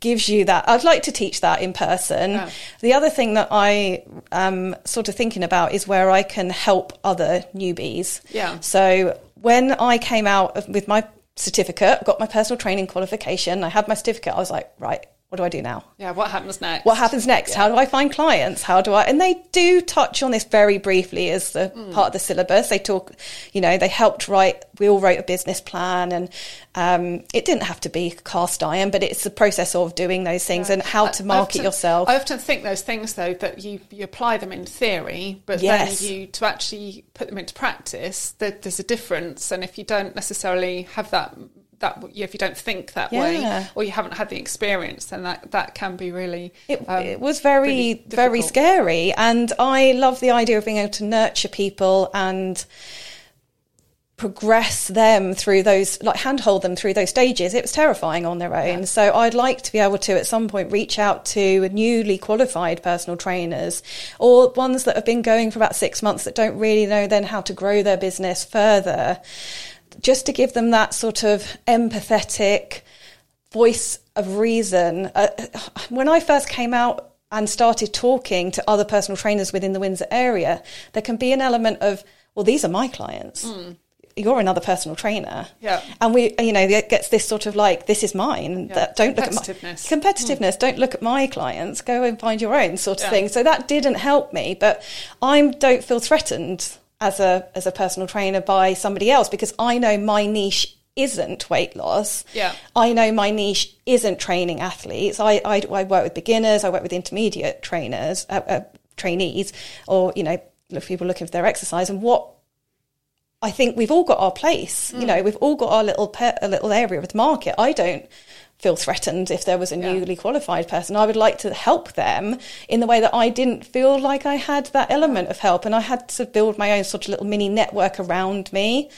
gives you that. I'd like to teach that in person. Yeah. The other thing that I am sort of thinking about is where I can help other newbies. Yeah. So when I came out with my certificate, got my personal training qualification, I had my certificate, I was like, right, what do I do now? Yeah. What happens next? what happens next how do i find clients how do i and they do touch on this very briefly as the Hmm. part of the syllabus they talk you know they helped write we all wrote a business plan and um, it didn't have to be cast iron but it's the process of doing those things and how to I market often- yourself I often think those things though that you, you apply them in theory, but Yes. then you to actually put them into practice, that there's a difference. And if you don't necessarily have that that if you don't think that way or you haven't had the experience, then that that can be really It, um, it was very, really very scary. And I love the idea of being able to nurture people and progress them through those, like handhold them through those stages. It was terrifying on their own. So I'd like to be able to at some point reach out to newly qualified personal trainers or ones that have been going for about six months that don't really know then how to grow their business further. Just to give them that sort of empathetic voice of reason. Uh, when I first came out and started talking to other personal trainers within the Windsor area, there can be an element of, well, these are my clients. You're another personal trainer. Yeah. And we, you know, it gets this sort of like, this is mine. Yeah. That don't look at my Competitiveness. competitiveness. Don't look at my clients. Go and find your own sort of Yeah. thing. So that didn't help me, but I don't feel threatened as a as a personal trainer by somebody else because I know my niche isn't weight loss. Yeah. I know my niche isn't training athletes. I, I, I work with beginners. I work with intermediate trainers, uh, uh, trainees, or you know, people looking for their exercise. And what I think we've all got our place. You know, we've all got our little pe- a little area of the market. I don't feel threatened if there was a Yeah. newly qualified person. I would like to help them in the way that I didn't feel like I had that element of help, and I had to build my own sort of little mini network around me.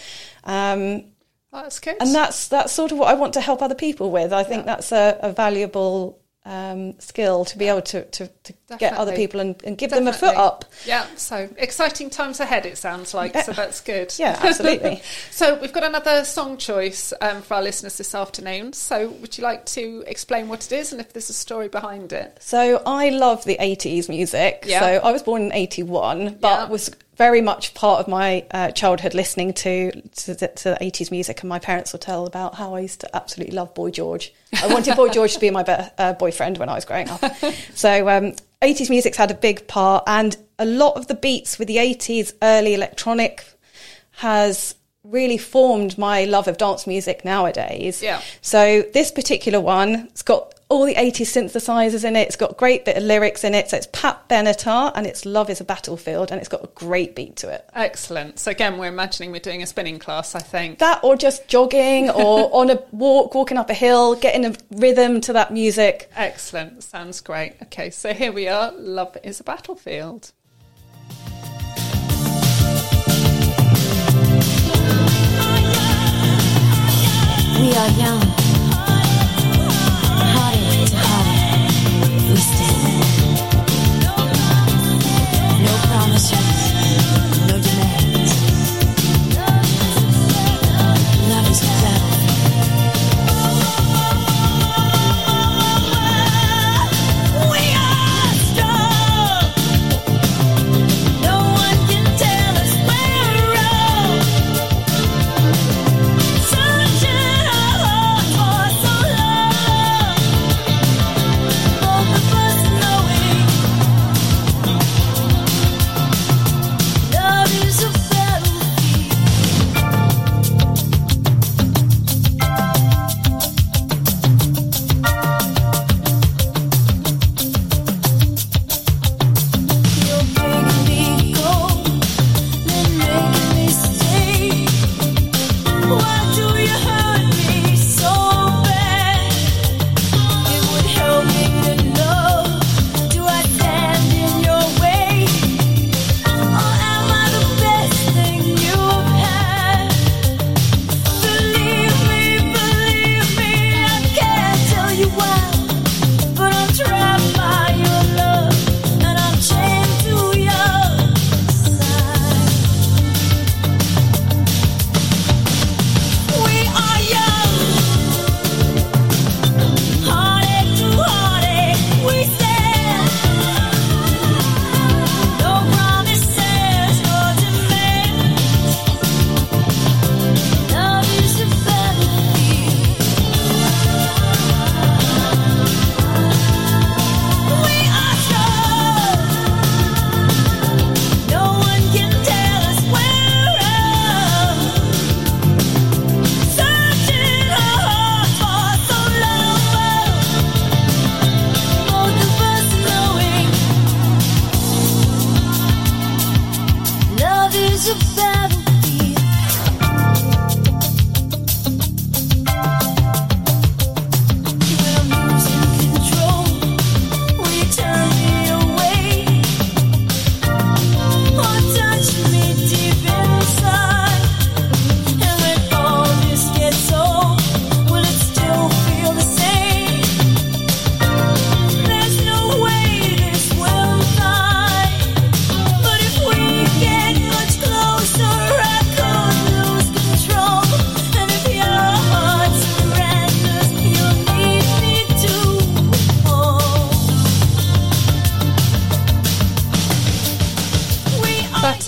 Um, that's good. and that's that's sort of what I want to help other people with. I think that's a, a valuable um, skill to be able to, to, to get other people and, and give them a foot up. Yeah, so exciting times ahead, it sounds like. So that's good. Yeah, absolutely. so we've got another song choice um, for our listeners this afternoon. So would you like to explain what it is and if there's a story behind it? So I love the 80s music. Yeah. So I was born in 81, but Yeah. was very much part of my uh, childhood listening to to the, to the 80s music. And my parents will tell about how I used to absolutely love Boy George. I wanted Boy George to be my be- uh, boyfriend when I was growing up. So um, 80s music's had a big part, and a lot of the beats with the 80s early electronic has really formed my love of dance music nowadays. Yeah. So this particular one, it's got all the 80s synthesizers in it. It's got a great bit of lyrics in it. So it's Pat Benatar and it's Love is a Battlefield and it's got a great beat to it. Excellent. So again, we're imagining we're doing a spinning class, I think. That or just jogging or on a walk, walking up a hill, getting a rhythm to that music. Excellent. Sounds great. Okay, so here we are. Love is a battlefield. We are young, No promises,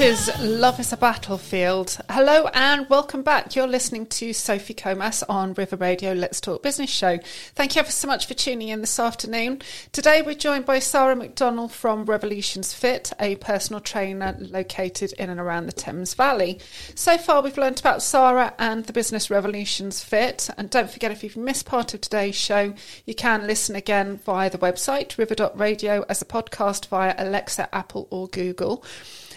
Is Love is a Battlefield. Hello and welcome back. You're listening to Sophie Comas on River Radio Let's Talk Business Show. Thank you ever so much for tuning in this afternoon. Today we're joined by Sarah McDonnell from Revolutions Fit, a personal trainer located in and around the Thames Valley. So far we've learnt about Sarah and the business Revolutions Fit. And don't forget if you've missed part of today's show, you can listen again via the website river.radio as a podcast via Alexa, Apple or Google.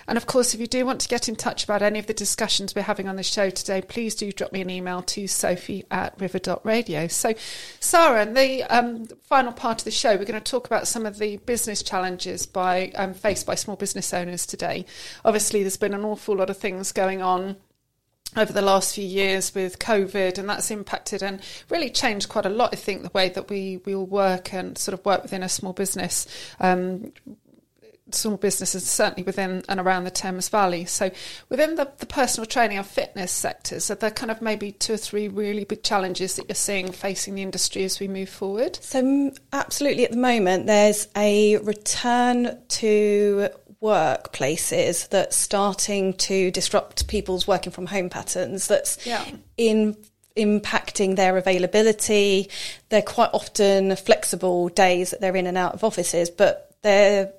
And of course, if you do want to get in touch about any of the discussions we're having on the show today, please do drop me an email to sophie at river.radio. So, Sarah, in the um, final part of the show, we're going to talk about some of the business challenges by um, faced by small business owners today. Obviously, there's been an awful lot of things going on over the last few years with COVID, and that's impacted and really changed quite a lot. I think the way that we we all work and sort of work within a small business. Um, small businesses, certainly within and around the Thames Valley. So, within the, the personal training and fitness sectors, are there kind of maybe two or three really big challenges that you're seeing facing the industry as we move forward? So, absolutely, at the moment, there's a return to workplaces that's starting to disrupt people's working from home patterns. That's Yeah. in impacting their availability. They're quite often flexible days that they're in and out of offices, but they're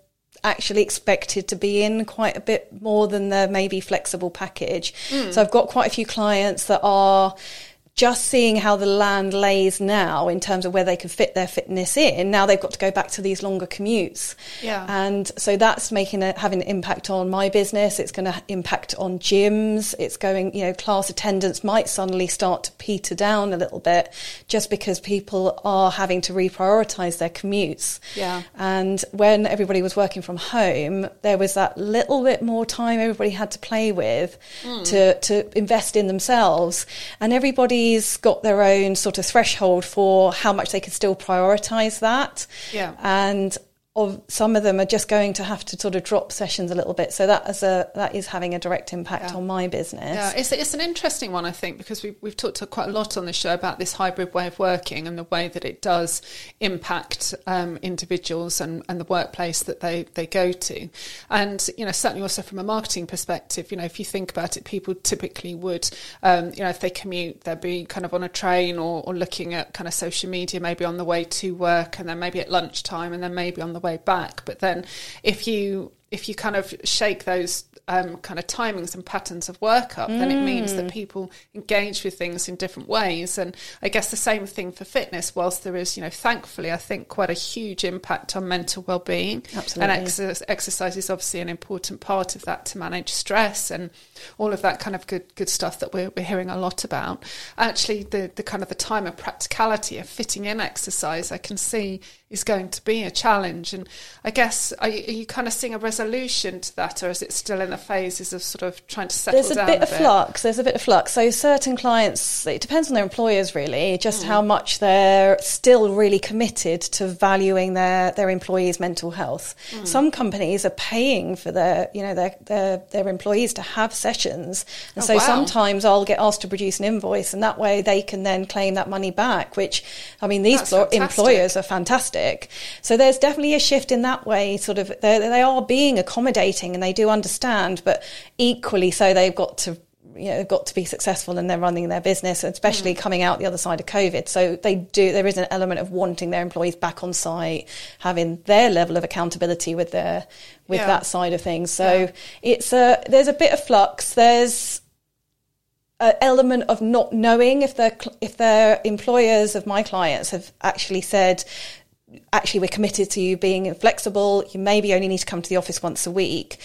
actually expected to be in quite a bit more than their maybe flexible package. Hmm. So I've got quite a few clients that are just seeing how the land lays now in terms of where they can fit their fitness in. Now they've got to go back to these longer commutes. Yeah. And so that's making a, having an impact on my business. It's going to impact on gyms. It's going, you know, class attendance might suddenly start to peter down a little bit just because people are having to reprioritize their commutes. Yeah. And when everybody was working from home, there was that little bit more time everybody had to play with hmm. to, to invest in themselves. And everybody's got their own sort of threshold for how much they can still prioritize that. Yeah. And of some of them are just going to have to sort of drop sessions a little bit. So that is a that is having a direct impact Yeah. on my business. Yeah, it's, it's an interesting one, I think, because we've, we've talked quite a lot on the show about this hybrid way of working and the way that it does impact um, individuals and, and the workplace that they, they go to. And, you know, certainly also from a marketing perspective, you know, if you think about it, people typically would, um, you know, if they commute, they'd be kind of on a train or, or looking at kind of social media, maybe on the way to work and then maybe at lunchtime and then maybe on the way back. But then if you if you kind of shake those um, kind of timings and patterns of work up, then it means Mm. that people engage with things in different ways. And I guess the same thing for fitness, whilst there is, you know, thankfully, I think quite a huge impact on mental well-being. Absolutely. And exer- exercise is obviously an important part of that to manage stress and all of that kind of good good stuff that we're, we're hearing a lot about. Actually, the, the kind of the time and practicality of fitting in exercise, I can see is going to be a challenge. And I guess, are you, are you kind of seeing a resolution to that, or is it still in the phases of sort of trying to settle down. There's a bit a of bit? flux. There's a bit of flux. So certain clients, it depends on their employers really, just mm. how much they're still really committed to valuing their their employees' mental health. Mm. Some companies are paying for their you know their their, their employees to have sessions, and Oh, so wow. sometimes I'll get asked to produce an invoice, and that way they can then claim that money back. Which I mean, these That's plo- fantastic. employers are fantastic. So there's definitely a shift in that way. Sort of, they they are being accommodating and they do understand, but equally so they've got to. You know, they've got to be successful and they're running their business, especially Mm. coming out the other side of COVID. So they do. There is an element of wanting their employees back on site, having their level of accountability with their with Yeah. that side of things. So Yeah. it's a there's a bit of flux. There's an element of not knowing if their if their employers of my clients have actually said actually we're committed to you being flexible. You maybe only need to come to the office once a week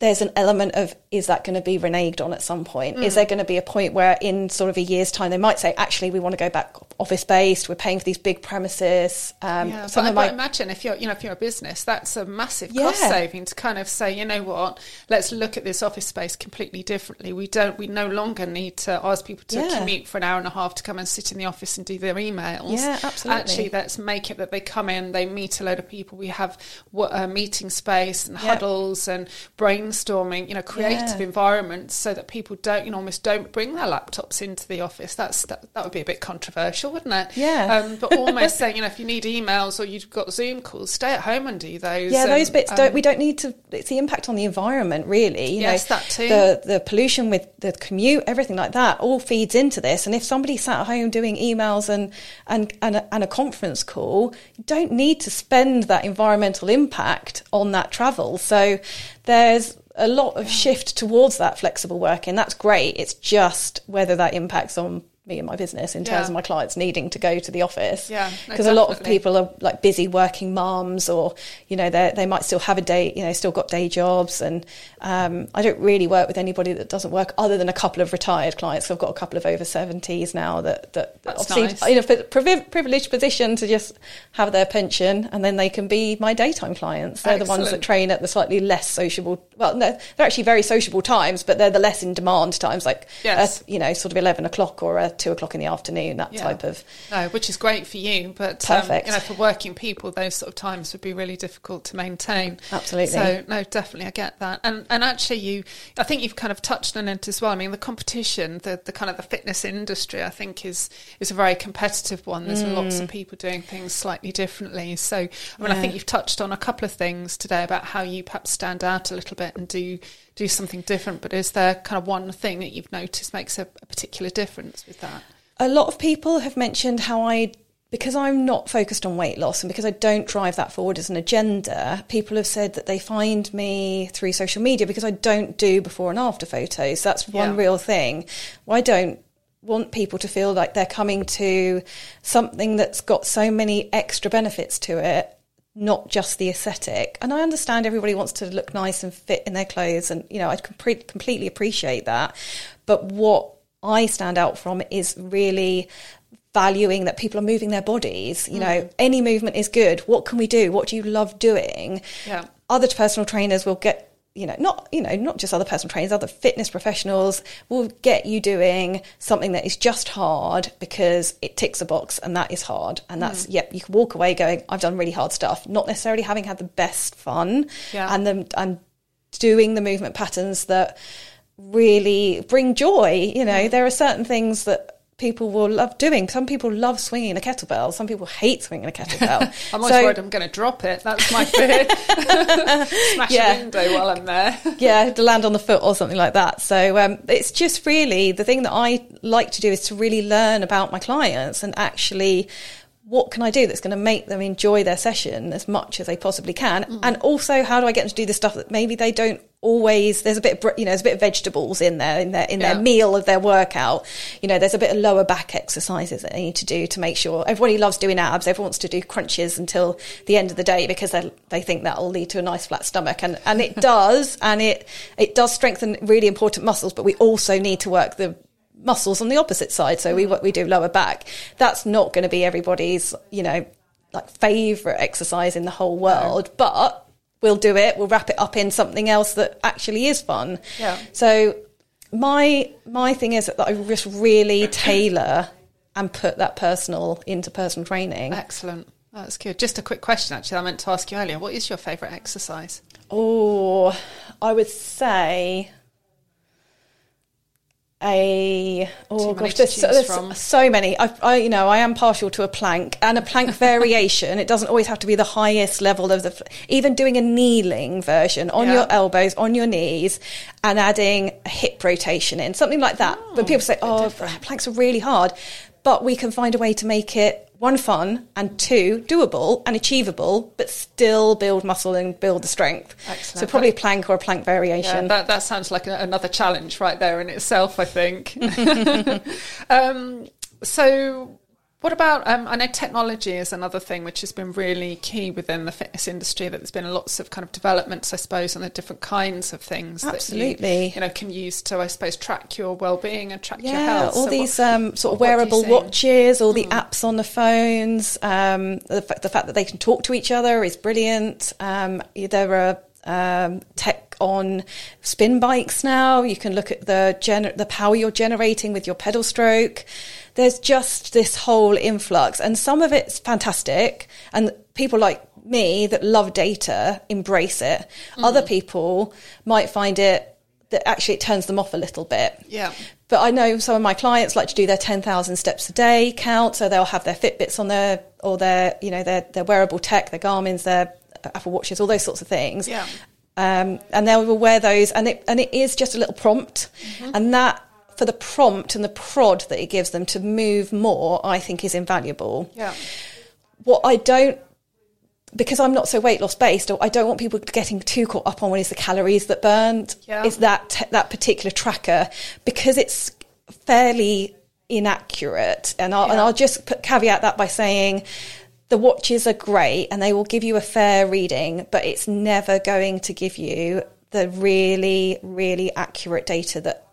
there's an element of is that going to be reneged on at some point? Mm. Is there going to be a point where in sort of a year's time they might say actually we want to go back office based? We're paying for these big premises. Um, Yeah, some but, but my imagine if you're, you know, if you're a business, that's a massive Yeah. cost saving to kind of say, you know what, let's look at this office space completely differently. We don't, we no longer need to ask people to Yeah. commute for an hour and a half to come and sit in the office and do their emails. Yeah, absolutely. Actually, let's make it that they come in, they meet a load of people. We have wa- uh, meeting space and Yeah. huddles and brainstorming brainstorming, you know, creative Yeah. environments so that people don't, you know, almost don't bring their laptops into the office. That's that, that would be a bit controversial, wouldn't it? Yeah. Um, but almost saying, you know, if you need emails or you've got Zoom calls, stay at home and do those. Yeah, those bits um, don't. We don't need to. It's the impact on the environment, really. You Yes, know, that too. The the pollution with the commute, everything like that, all feeds into this. And if somebody sat at home doing emails and and and a, and a conference call, you don't need to spend that environmental impact on that travel. So there's a lot of shift towards that flexible working. That's great. It's just whether that impacts on me and my business in terms Yeah. of my clients needing to go to the office. Yeah, no, because a lot of people are like busy working mums, or you know they they might still have a day, you know, still got day jobs. And um, I don't really work with anybody that doesn't work, other than a couple of retired clients. I've got a couple of over seventies now that that, obviously nice. you know priv- privileged position to just have their pension, and then they can be my daytime clients. They're the ones that train at the slightly less sociable. Well, no, they're actually very sociable times, but they're the less in demand times, like Yes. uh, you know, sort of eleven o'clock or uh, two o'clock in the afternoon. That Yeah. type of No, which is great for you, but um, Perfect. you know, for working people, those sort of times would be really difficult to maintain. Absolutely. So no, definitely, I get that. And and actually, you, I think you've kind of touched on it as well. I mean, the competition, the the kind of the fitness industry, I think is is a very competitive one. There's lots of people doing things slightly differently. So I mean, I Mm. Think you've touched on a couple of things today about how you perhaps stand out a little bit and do do something different. But is there kind of one thing that you've noticed makes a, a particular difference with that? a lot of people have mentioned how I, because I'm not focused on weight loss and because I don't drive that forward as an agenda, people have said that they find me through social media because I don't do before and after photos. That's one Yeah. real thing. I don't want people to feel like they're coming to something that's got so many extra benefits to it not just the aesthetic. And I understand everybody wants to look nice and fit in their clothes, and you know I compre- completely appreciate that. But what I stand out from is really valuing that people are moving their bodies. You know, mm. any movement is good. What can we do? What do you love doing? Yeah. Other personal trainers will get you know not you know not just other personal trainers other fitness professionals will get you doing something that is just hard because it ticks a box and that is hard. And that's mm. yep you can walk away going i've done really hard stuff not necessarily having had the best fun Yeah. and then and doing the movement patterns that really bring joy. You know mm. there are certain things that people will love doing some people love swinging a kettlebell some people hate swinging a kettlebell I'm always So- worried I'm going to drop it. That's my fear. Smash Yeah. a window while I'm there. yeah, to land on the foot or something like that. So um, it's just really the thing that I like to do is to really learn about my clients and actually what can I do that's going to make them enjoy their session as much as they possibly can, and also how do I get them to do the stuff that maybe they don't always. There's a bit, of, you know, there's a bit of vegetables in there in their in Yeah. their meal of their workout. You know, there's a bit of lower back exercises that they need to do to make sure everybody loves doing abs. Everyone wants to do crunches until the end of the day because they they think that will lead to a nice flat stomach, and and it does, and it it does strengthen really important muscles. But we also need to work the muscles on the opposite side. So we mm-hmm. we do lower back. That's not going to be everybody's, you know, like favorite exercise in the whole world, but we'll do it. We'll wrap it up in something else that actually is fun. Yeah. So my my thing is that I just really tailor and put that personal into personal training. Excellent. That's good. Just a quick question, actually. I meant to ask you earlier. What is your favourite exercise? Oh, I would say a oh gosh, there's, so, there's so many. I, I, you know, I am partial to a plank and a plank variation. It doesn't always have to be the highest level of the. Even doing a kneeling version on Yeah. your elbows, on your knees, and adding a hip rotation in something like that. but people say, oh, planks are really hard, but we can find a way to make it one fun and two doable and achievable, but still build muscle and build the strength. Excellent. So probably a plank or a plank Yeah, variation. that, that sounds like a, another challenge right there in itself, I think. um, so, what about? Um, I know technology is another thing which has been really key within the fitness industry. That there's been lots of kind of developments, I suppose, on the different kinds of things that Absolutely. you, you know can use to, I suppose, track your well-being and track your yeah, health. all So these what- um, sort of what do you wearable? Watches, all the apps on the phones. Um, the, fa- the fact that they can talk to each other is brilliant. Um, there are um, tech on spin bikes now. You can look at the gener- the power you're generating with your pedal stroke. There's just this whole influx, and some of it's fantastic, and people like me that love data embrace it. Other people might find it that actually it turns them off a little bit. Yeah. But I know some of my clients like to do their 10,000 steps a day count. So they'll have their Fitbits on their, or their, you know, their, their wearable tech, their Garmin's, their Apple Watches, all those sorts of things. Yeah. Um, and they will wear those and it, and it is just a little prompt. And that, for the prompt and the prod that it gives them to move more, I think is invaluable Yeah. what I don't because I'm not so weight loss based, or I don't want people getting too caught up on what is the calories that burned. Yeah. Is that that particular tracker because it's fairly inaccurate, and I'll and I'll just put, caveat that by saying. The watches are great and they will give you a fair reading, but it's never going to give you the really, really accurate data that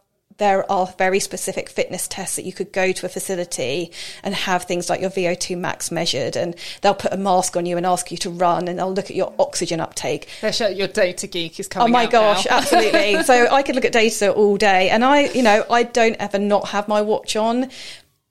there are very specific fitness tests that you could go to a facility and have things like your VO2 max measured and they'll put a mask on you and ask you to run and they'll look at your oxygen uptake. Your- Your data geek is coming. Oh my gosh, absolutely. so I could look at data all day and I, you know, I don't ever not have my watch on,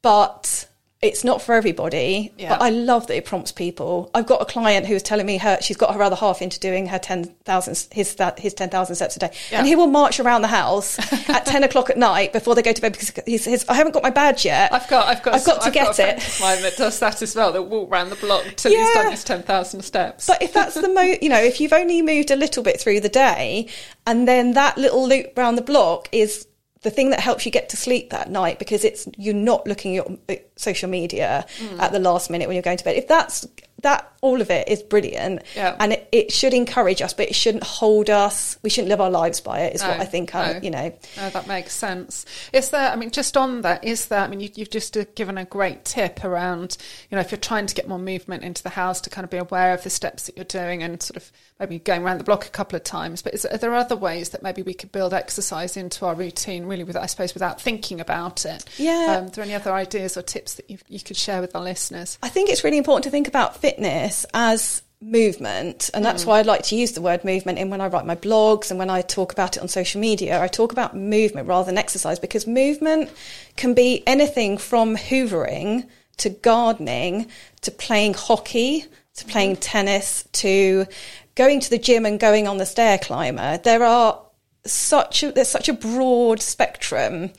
but it's not for everybody. Yeah. But I love that it prompts people. I've got a client who was telling me her she's got her other half into doing her ten thousand his his ten thousand steps a day, Yeah. and he will march around the house at ten o'clock at night before they go to bed because he says I haven't got my badge yet. I've got, I've got, I've got to I've get got it. mine that does that as well. That walk around the block till he's done his ten thousand steps. But if that's the mo, you know, if you've only moved a little bit through the day, and then that little loop round the block is the thing that helps you get to sleep that night because it's you're not looking at uh, social media Mm. at the last minute when you're going to bed. If that's that, all of it is brilliant, Yeah. and it, it should encourage us, but it shouldn't hold us. We shouldn't live our lives by it. Is what I think. no. I, you know, No, that makes sense. Is there, I mean, just on that, is there, I mean, you, you've just uh, given a great tip around, you know, if you're trying to get more movement into the house to kind of be aware of the steps that you're doing and sort of maybe going around the block a couple of times. But is, are there other ways that maybe we could build exercise into our routine, really, with, I suppose, without thinking about it? Yeah. Um, are there any other ideas or tips that you, you could share with our listeners? I think it's really important to think about fitness as movement. And that's mm. why I like to use the word movement in when I write my blogs and when I talk about it on social media. I talk about movement rather than exercise because movement can be anything from hoovering to gardening to playing hockey to mm-hmm. playing tennis to going to the gym and going on the stair climber. There are such a, there's such a broad spectrum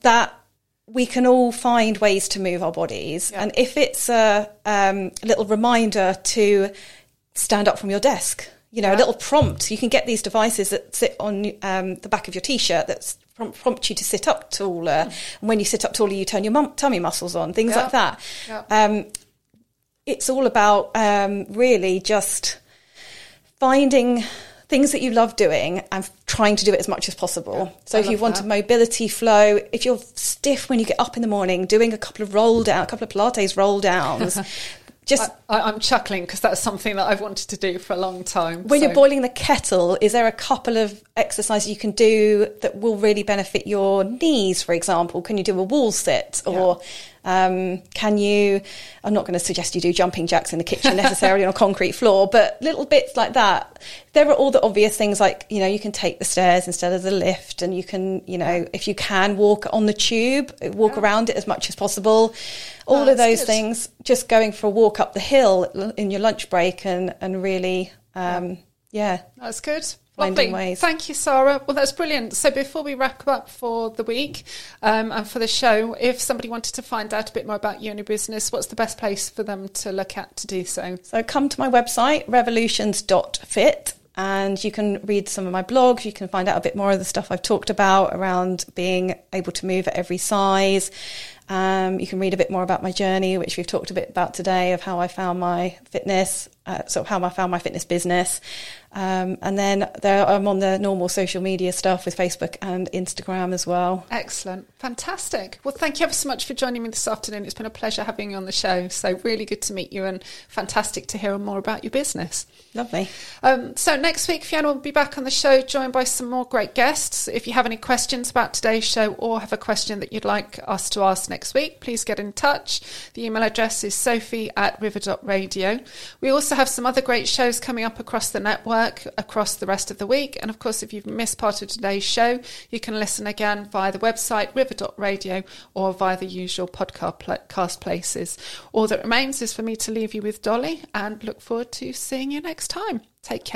that we can all find ways to move our bodies. And if it's a um, little reminder to stand up from your desk, you know, a little prompt, you can get these devices that sit on um, the back of your t-shirt that prompt, prompt you to sit up taller. And when you sit up taller, you turn your mum- tummy muscles on, things Yeah. like that. Yeah. Um, it's all about um, really just finding things that you love doing and trying to do it as much as possible. so I if you love want that. a mobility flow, if you're stiff when you get up in the morning, doing a couple of roll down, a couple of Pilates roll downs, just I, I'm chuckling because that's something that I've wanted to do for a long time. when so- you're boiling the kettle, is there a couple of exercises you can do that will really benefit your knees, for example? Can you do a wall sit or um, can you? I'm not going to suggest you do jumping jacks in the kitchen necessarily on a concrete floor, but little bits like that. There are all the obvious things like, you know, you can take the stairs instead of the lift and you can, you know, if you can walk on the tube, walk around it as much as possible. All Oh, of those good. things, just going for a walk up the hill in your lunch break and, and really, um, yeah. That's good. Finding Lovely. ways. Thank you, Sarah. Well, that's brilliant. So, before we wrap up for the week um, and for the show, if somebody wanted to find out a bit more about you and your business, what's the best place for them to look at to do so? So come to my website, revolutions.fit, and you can read some of my blogs. You can find out a bit more of the stuff I've talked about around being able to move at every size. Um, you can read a bit more about my journey, which we've talked a bit about today, of how I found my fitness, uh, sort of how I found my fitness business. Um, and then there, I'm on the normal social media stuff with Facebook and Instagram as well. Excellent. Fantastic. Well, thank you ever so much for joining me this afternoon. It's been a pleasure having you on the show. So, really good to meet you and fantastic to hear more about your business. Lovely. Um, so next week, Fiona will be back on the show, joined by some more great guests. If you have any questions about today's show or have a question that you'd like us to ask next week, please get in touch. The email address is sophie at river.radio. We also also have some other great shows coming up across the network across the rest of the week. And of course, if you've missed part of today's show, you can listen again via the website river.radio or via the usual podcast places. All that remains is for me to leave you with Dolly and look forward to seeing you next time. Take care.